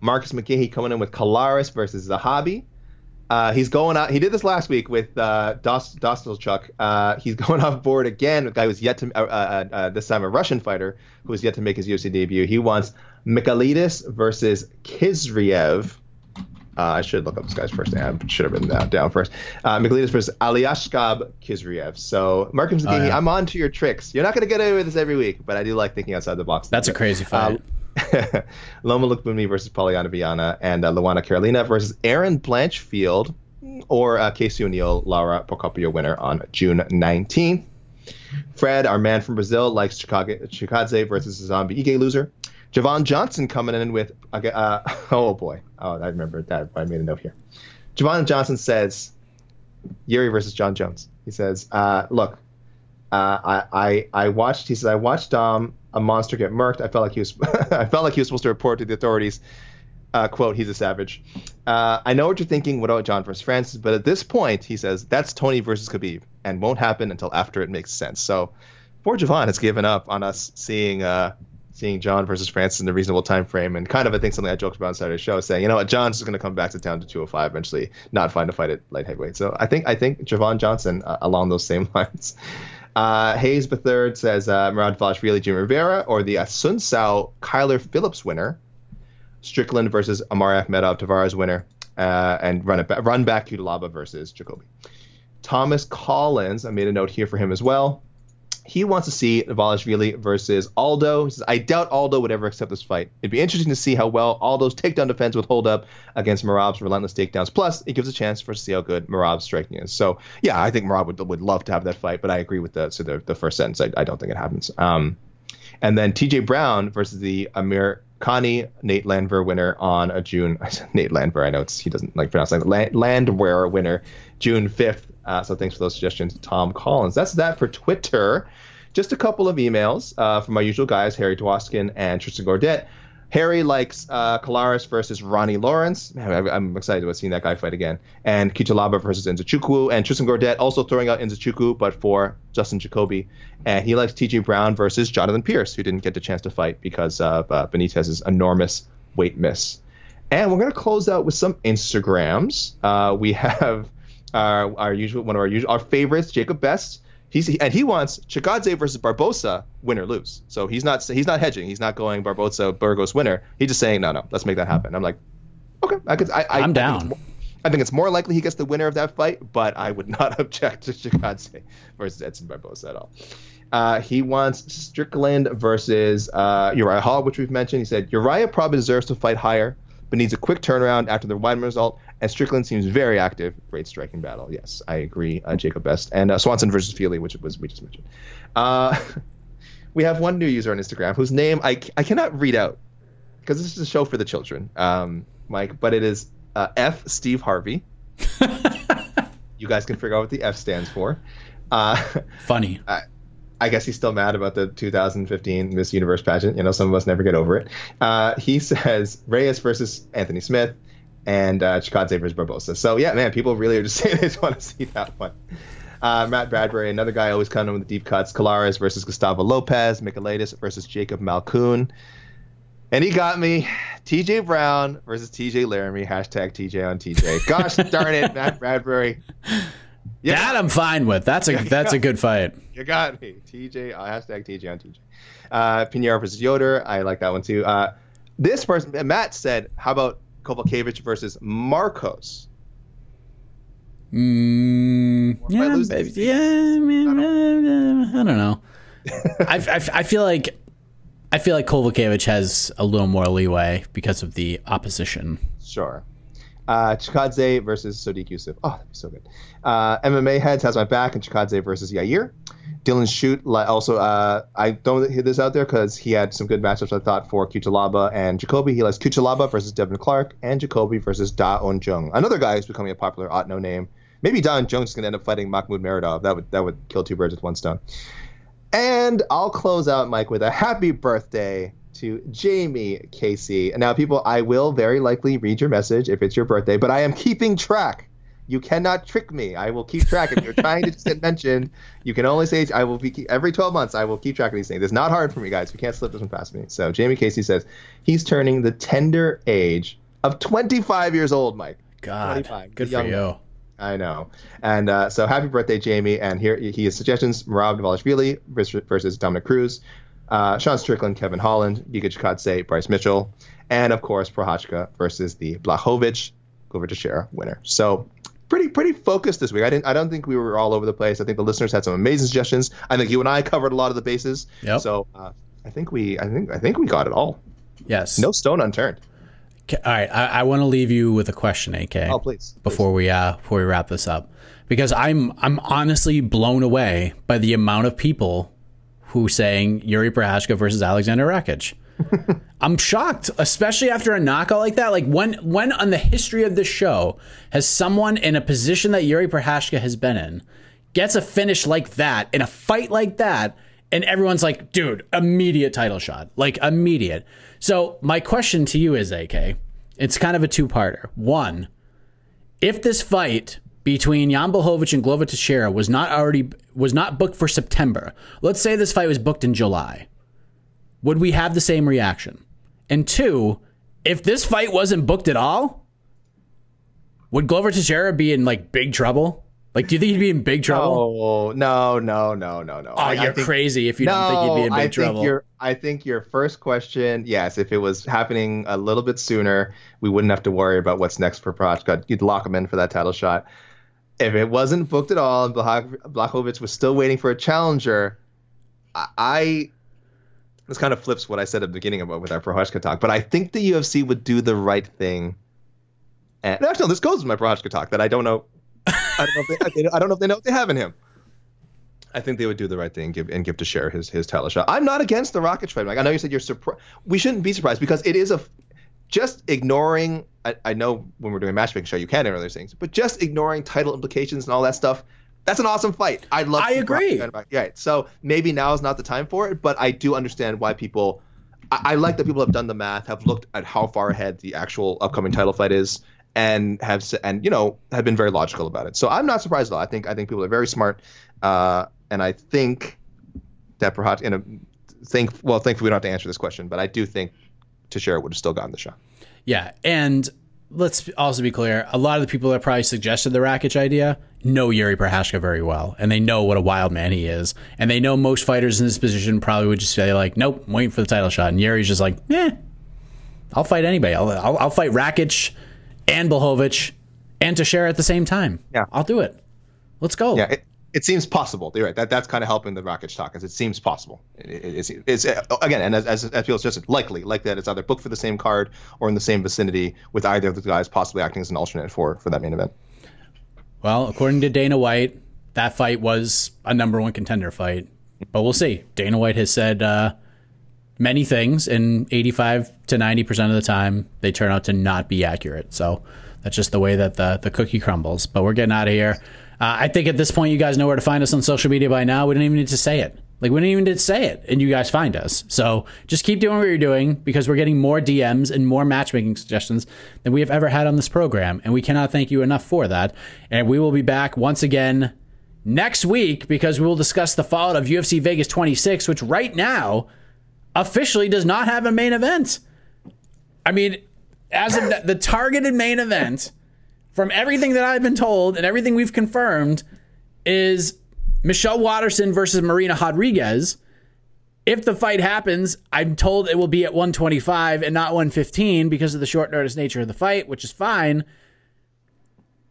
Marcus McGahee coming in with Colares versus Zahabi. Uh, he's going out. He did this last week with uh, Dos, Dostalchuk. Uh, he's going off board again. A guy who's yet to, uh, uh, uh, this time a Russian fighter who has yet to make his UFC debut. He wants Michailidis versus Kizriev. Uh, I should look up this guy's first name. I should have written that down first. Uh, Michailidis versus Aliashkab Kizriev. So, Marcus McGahee, yeah. I'm on to your tricks. You're not going to get away with this every week, but I do like thinking outside the box. That's a crazy fight. Loma Lookboonmee versus Polyana Viana and uh, Luana Carolina versus Erin Blanchfield or uh, Casey O'Neill, Laura Procopio winner on June 19th. Fred, our man from Brazil, likes Chicago, Chikadze versus zombie Ige loser. Javon Johnson coming in with, uh, oh boy, oh I remember that. I made a note here. Javon Johnson says, Yuri versus Jon Jones. He says, uh, look, uh, I, I watched. He said I watched um, a monster get murked. I felt like he was. I felt like he was supposed to report to the authorities. Uh, quote: He's a savage. Uh, I know what you're thinking. What about Jon versus Francis? But at this point, he says that's Tony versus Khabib, and won't happen until after it makes sense. So, poor Javon has given up on us seeing uh, seeing Jon versus Francis in a reasonable time frame, and kind of I think something I joked about on Saturday's show, saying you know what, Jon's just going to come back to town to 205 eventually, not find a fight at light heavyweight. So I think I think Javon Johnson uh, along those same lines. Uh, Hayes third says uh, Murad Valashvili, Jim Rivera, or the uh, Sao Kyler Phillips winner, Strickland versus Omari Akhmedov Tavares winner, uh, and run it back, run back Cutelaba versus Jacoby. Thomas Collins, I made a note here for him as well. He wants to see Valashvili versus Aldo. He says, I doubt Aldo would ever accept this fight. It'd be interesting to see how well Aldo's takedown defense would hold up against Merab's relentless takedowns. Plus, it gives a chance for us to see how good Merab's striking is. So, yeah, I think Merab would, would love to have that fight, but I agree with the so the, the first sentence. I, I don't think it happens. Um, and then TJ Brown versus the Amir Khani Nate Landwehr winner on a June. Nate Landwehr. I know it's, he doesn't like pronounce it. Land, Landwehr winner June 5th. Uh, so thanks for those suggestions, Tom Collins. That's that for Twitter. Just a couple of emails uh, from my usual guys, Harry Dwoskin and Tristan Gordet. Harry likes uh, Colares versus Ronnie Lawrence. I'm excited about seeing that guy fight again. And Cutelaba versus Nzechukwu. And Tristan Gordet also throwing out Nzechukwu, but for Justin Jacoby. And he likes TJ Brown versus Jonathan Pierce, who didn't get the chance to fight because of uh, Benitez's enormous weight miss. And we're going to close out with some Instagrams. Uh, we have our, our usual one of our usual our favorites, Jacob Best. He's and he wants Chikadze versus Barboza, win or lose. So he's not he's not hedging. He's not going Barboza Burgos winner. He's just saying no, no, let's make that happen. I'm like, okay, I could. I, I, I'm down. more- I think it's more likely he gets the winner of that fight, but I would not object to Chikadze versus Edson Barboza at all. Uh, he wants Strickland versus uh, Uriah Hall, which we've mentioned. He said Uriah probably deserves to fight higher, but needs a quick turnaround after the Weidman result. And Strickland seems very active. Great striking battle. Yes, I agree. Uh, Jacob Best and uh, Swanson versus Fili, which was we just mentioned. Uh, we have one new user on Instagram whose name I, I cannot read out because this is a show for the children, um, Mike. But it is uh, F Steve Harvey. you guys can figure out what the F stands for. Uh, Funny. I guess he's still mad about the 2015 Miss Universe pageant. You know, some of us never get over it. Uh, he says Reyes versus Anthony Smith and uh, Chikadze versus Barboza. So, yeah, man, people really are just saying they just want to see that one. Uh, Matt Bradbury, another guy always coming with the deep cuts. Colares versus Gustavo Lopez. Michailidis versus Jacob Malkoun. And he got me. TJ Brown versus TJ Laramie. Hashtag TJ on TJ. Gosh darn it, Matt Bradbury. Yeah. That I'm fine with. That's a that's a good fight. You got me. TJ, uh, hashtag TJ on TJ. Uh, Pinheiro versus Yoder. I like that one too. Uh, this person, Matt said, how about Kowalkiewicz versus Markos? Mm, if I yeah, this- yeah. I, mean, uh, I don't know. I, I, I feel like I feel like Kovacevic has a little more leeway because of the opposition. Sure. Uh, Chikadze versus Sodiq Yusuff. Oh, that'd be so good. Uh, MMA Heads has my back, and Chikadze versus Yair. Dylan Shoot also. Uh, I don't hit this out there because he had some good matchups. I thought for Cutelaba and Jacoby. He likes Cutelaba versus Devin Clark and Jacoby versus Da Un Jung, another guy who's becoming a popular Otno name. Maybe Don Jones is going to end up fighting Mahmoud Meredov. That would that would kill two birds with one stone. And I'll close out, Mike, with a happy birthday to Jamie Casey. Now, people, I will very likely read your message if it's your birthday, but I am keeping track. You cannot trick me. I will keep track. If you're trying to just get mentioned, you can only say I will be every 12 months. I will keep track of these things. It's not hard for me, guys. We can't slip this one past me. So Jamie Casey says he's turning the tender age of 25 years old. Mike. God, good for you. I know. And uh, so happy birthday, Jamie. And here he has suggestions Merab Dvalishvili versus, versus Dominick Cruz, uh, Sean Strickland, Kevin Holland, Giga Chikadze, Bryce Mitchell, and of course Prochazka versus the Blachowicz Glover Teixeira winner. So pretty pretty focused this week. I didn't I don't think we were all over the place. I think the listeners had some amazing suggestions. I think you and I covered a lot of the bases. Yep. So uh, I think we I think I think we got it all. Yes. No stone unturned. All right, I, I want to leave you with a question, AK. Oh, please. Before please. we uh, before we wrap this up, because I'm I'm honestly blown away by the amount of people who saying Yuri Prochazka versus Alexander Rakic. I'm shocked, especially after a knockout like that. Like when when on the history of this show has someone in a position that Yuri Prochazka has been in gets a finish like that in a fight like that, and everyone's like, dude, immediate title shot, like immediate. So my question to you is, AK, it's kind of a two-parter. One, if this fight between Jan Blachowicz and Glover Teixeira was not already was not booked for September, let's say this fight was booked in July, would we have the same reaction? And two, if this fight wasn't booked at all, would Glover Teixeira be in like big trouble? Like, do you think he'd be in big trouble? Oh no, no, no, no, no. Oh, I, you're I think, crazy if you no, don't think he'd be in big I trouble. Your, I think your first question, yes, if it was happening a little bit sooner, we wouldn't have to worry about what's next for Prochazka. You'd lock him in for that title shot. If it wasn't booked at all and Blachowicz was still waiting for a challenger, I, I this kind of flips what I said at the beginning about with our Prochazka talk, but I think the UFC would do the right thing. And actually, this goes with my Prochazka talk that I don't know I don't know if they, I don't know if they know what they have in him. I think they would do the right thing and give and give to share his his title shot. I'm not against the Rocket. Like I know you said you're surprised. We shouldn't be surprised because it is a just ignoring. I, I know when we're doing a matchmaking show you can ignore those things, but just ignoring title implications and all that stuff. That's an awesome fight. I'd love. To I agree. Yeah. So maybe now is not the time for it, but I do understand why people. I, I like that people have done the math, have looked at how far ahead the actual upcoming title fight is, and have and you know have been very logical about it. So I'm not surprised at all. I think I think people are very smart, uh, and I think that perhaps in a think well, thankfully we don't have to answer this question, but I do think Teixeira would have still gotten the shot. Yeah, and let's also be clear: a lot of the people that probably suggested the Rakic idea know Yuri Prochazka very well, and they know what a wild man he is, and they know most fighters in this position probably would just say like, "Nope, I'm waiting for the title shot," and Yuri's just like, "Eh, I'll fight anybody. I'll I'll, I'll fight Rakic." and Blachowicz and Teixeira at the same time. Yeah, I'll do it. Let's go. Yeah, it, it seems possible. You're right. That that's kind of helping the Rakic talk, as it seems possible. It, it, it's, it's again, and as as, as feels just likely, like that it's either booked for the same card or in the same vicinity, with either of the guys possibly acting as an alternate for for that main event. Well, according to Dana White, that fight was a number one contender fight, but we'll see. Dana White has said uh, many things, and 85 to 90 percent of the time, they turn out to not be accurate. So that's just the way that the the cookie crumbles. But we're getting out of here. Uh, I think at this point, you guys know where to find us on social media by now. We don't even need to say it. Like we didn't even need to say it, and you guys find us. So just keep doing what you're doing because we're getting more DMs and more matchmaking suggestions than we have ever had on this program, and we cannot thank you enough for that. And we will be back once again next week because we will discuss the fallout of UFC Vegas 26, which right now officially does not have a main event. I mean, as of the targeted main event, from everything that I've been told and everything we've confirmed, is Michelle Waterson versus Marina Rodriguez. If the fight happens, I'm told it will be at 125 and not 115 because of the short notice nature of the fight, which is fine.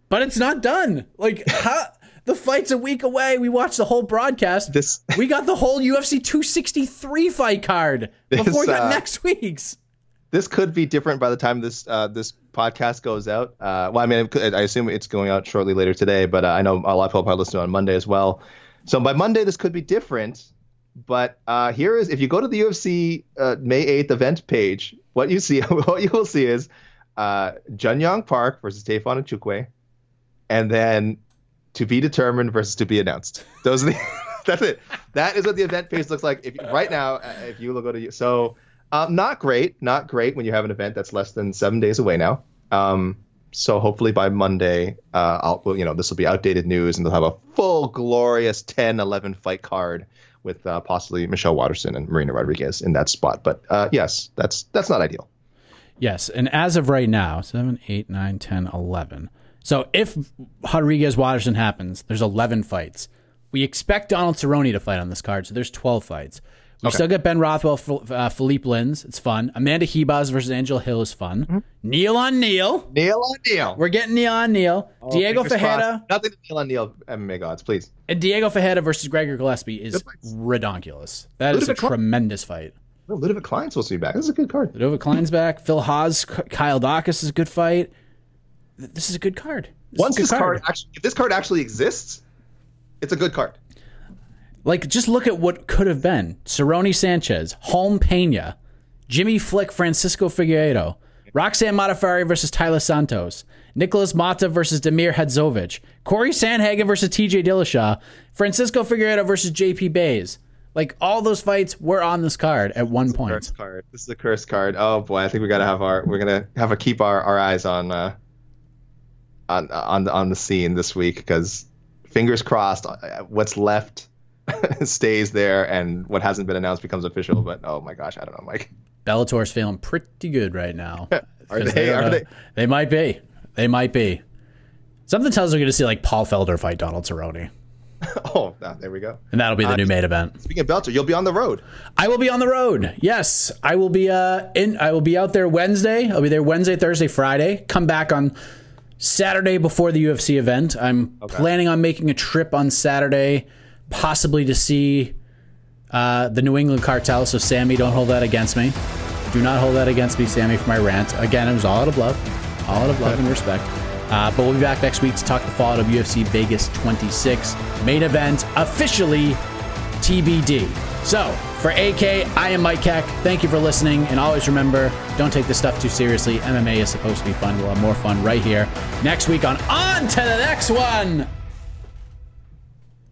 But it's not done. Like, how, the fight's a week away. We watched the whole broadcast. This we got the whole UFC 263 fight card this, before we got uh, next week's. This could be different by the time this uh, this podcast goes out. Uh, well, I mean, I assume it's going out shortly later today, but uh, I know a lot of people probably listen on Monday as well. So by Monday, this could be different. But uh, here is if you go to the UFC uh, May 8th event page, what you see, what you will see is uh, Park versus Tafon and Chukwe, and then to be determined versus to be announced. Those are the that's it. That is what the event page looks like. If right now, uh, if you go to so, um, not great, not great when you have an event that's less than seven days away now. Um, so hopefully by Monday, uh, I'll you know this will be outdated news and they'll have a full glorious 10, 11 fight card with uh, possibly Michelle Waterson and Marina Rodriguez in that spot. But uh, yes, that's that's not ideal. Yes, and as of right now, 7, 8, 9, 10, 11. So if Rodriguez Waterson happens, there's 11 fights. We expect Donald Cerrone to fight on this card, so there's 12 fights. We Okay. still got Ben Rothwell, uh, Philippe Lins. It's fun. Amanda Hebas versus Angel Hill is fun. Mm-hmm. Neil on Neil. Neil on Neil. We're getting Neil on Neil. Diego Oh, Fingers Fajeda crossed. Nothing to Neil on Neil MMA gods, please. and Diego Fajeda versus Gregor Gillespie is Good fights. redonkulous. That is a Ludovic Klein- tremendous fight. No, Ludovic Klein's supposed to be back. This is a good card. Ludovic Klein's back. Phil Hawes, K- Kyle Daukaus is a good fight. This is a good card. This Once good this card actually, if this card actually exists, it's a good card. Like, just look at what could have been: Cerrone Sanchez, Holm Pena, Jimmy Flick, Francisco Figueiredo, Roxanne Modafferi versus Taila Santos, Nicholas Mata versus Demir Hadzovic, Corey Sandhagen versus T.J. Dillashaw, Francisco Figueiredo versus J.P. Bays. Like all those fights were on this card at one point. Cursed card. This is a cursed card. Oh boy, I think we gotta have our we're gonna have to keep our, our eyes on uh on on on the scene this week because fingers crossed, uh, what's left stays there and what hasn't been announced becomes official. But oh my gosh, I don't know, Mike. Bellator's feeling pretty good right now. Are they? don't Are they? They might be. They might be. Something tells me we're going to see like Paul Felder fight Donald Cerrone, Oh, ah, there we go. and that'll be the Uh, new main event. Speaking of Bellator, you'll be on the road. I will be on the road. Yes, I will be. Uh, in I will be out there Wednesday. I'll be there Wednesday, Thursday, Friday. Come back on Saturday before the UFC event. I'm planning on making a trip on Saturday, possibly to see uh, the New England Cartel. So Sammy, don't hold that against me. Do not hold that against me, Sammy, for my rant. Again, it was all out of love, all out of love and respect. Uh, but we'll be back next week to talk the fallout of UFC Vegas 26 main event officially TBD. So, for AK, I am Mike Keck. Thank you for listening. And always remember don't take this stuff too seriously. MMA is supposed to be fun. We'll have more fun right here next week on On to the Next One,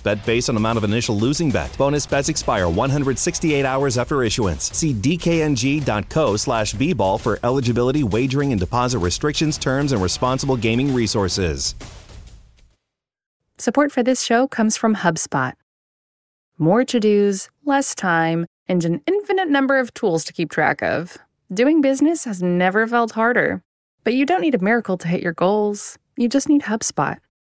bet based on amount of initial losing bet. Bonus bets expire 168 hours after issuance. See dkng.co slash bball for eligibility, wagering, and deposit restrictions, terms, and responsible gaming resources. Support for this show comes from HubSpot. More to dos, less time, and an infinite number of tools to keep track of. Doing business has never felt harder. But you don't need a miracle to hit your goals. You just need HubSpot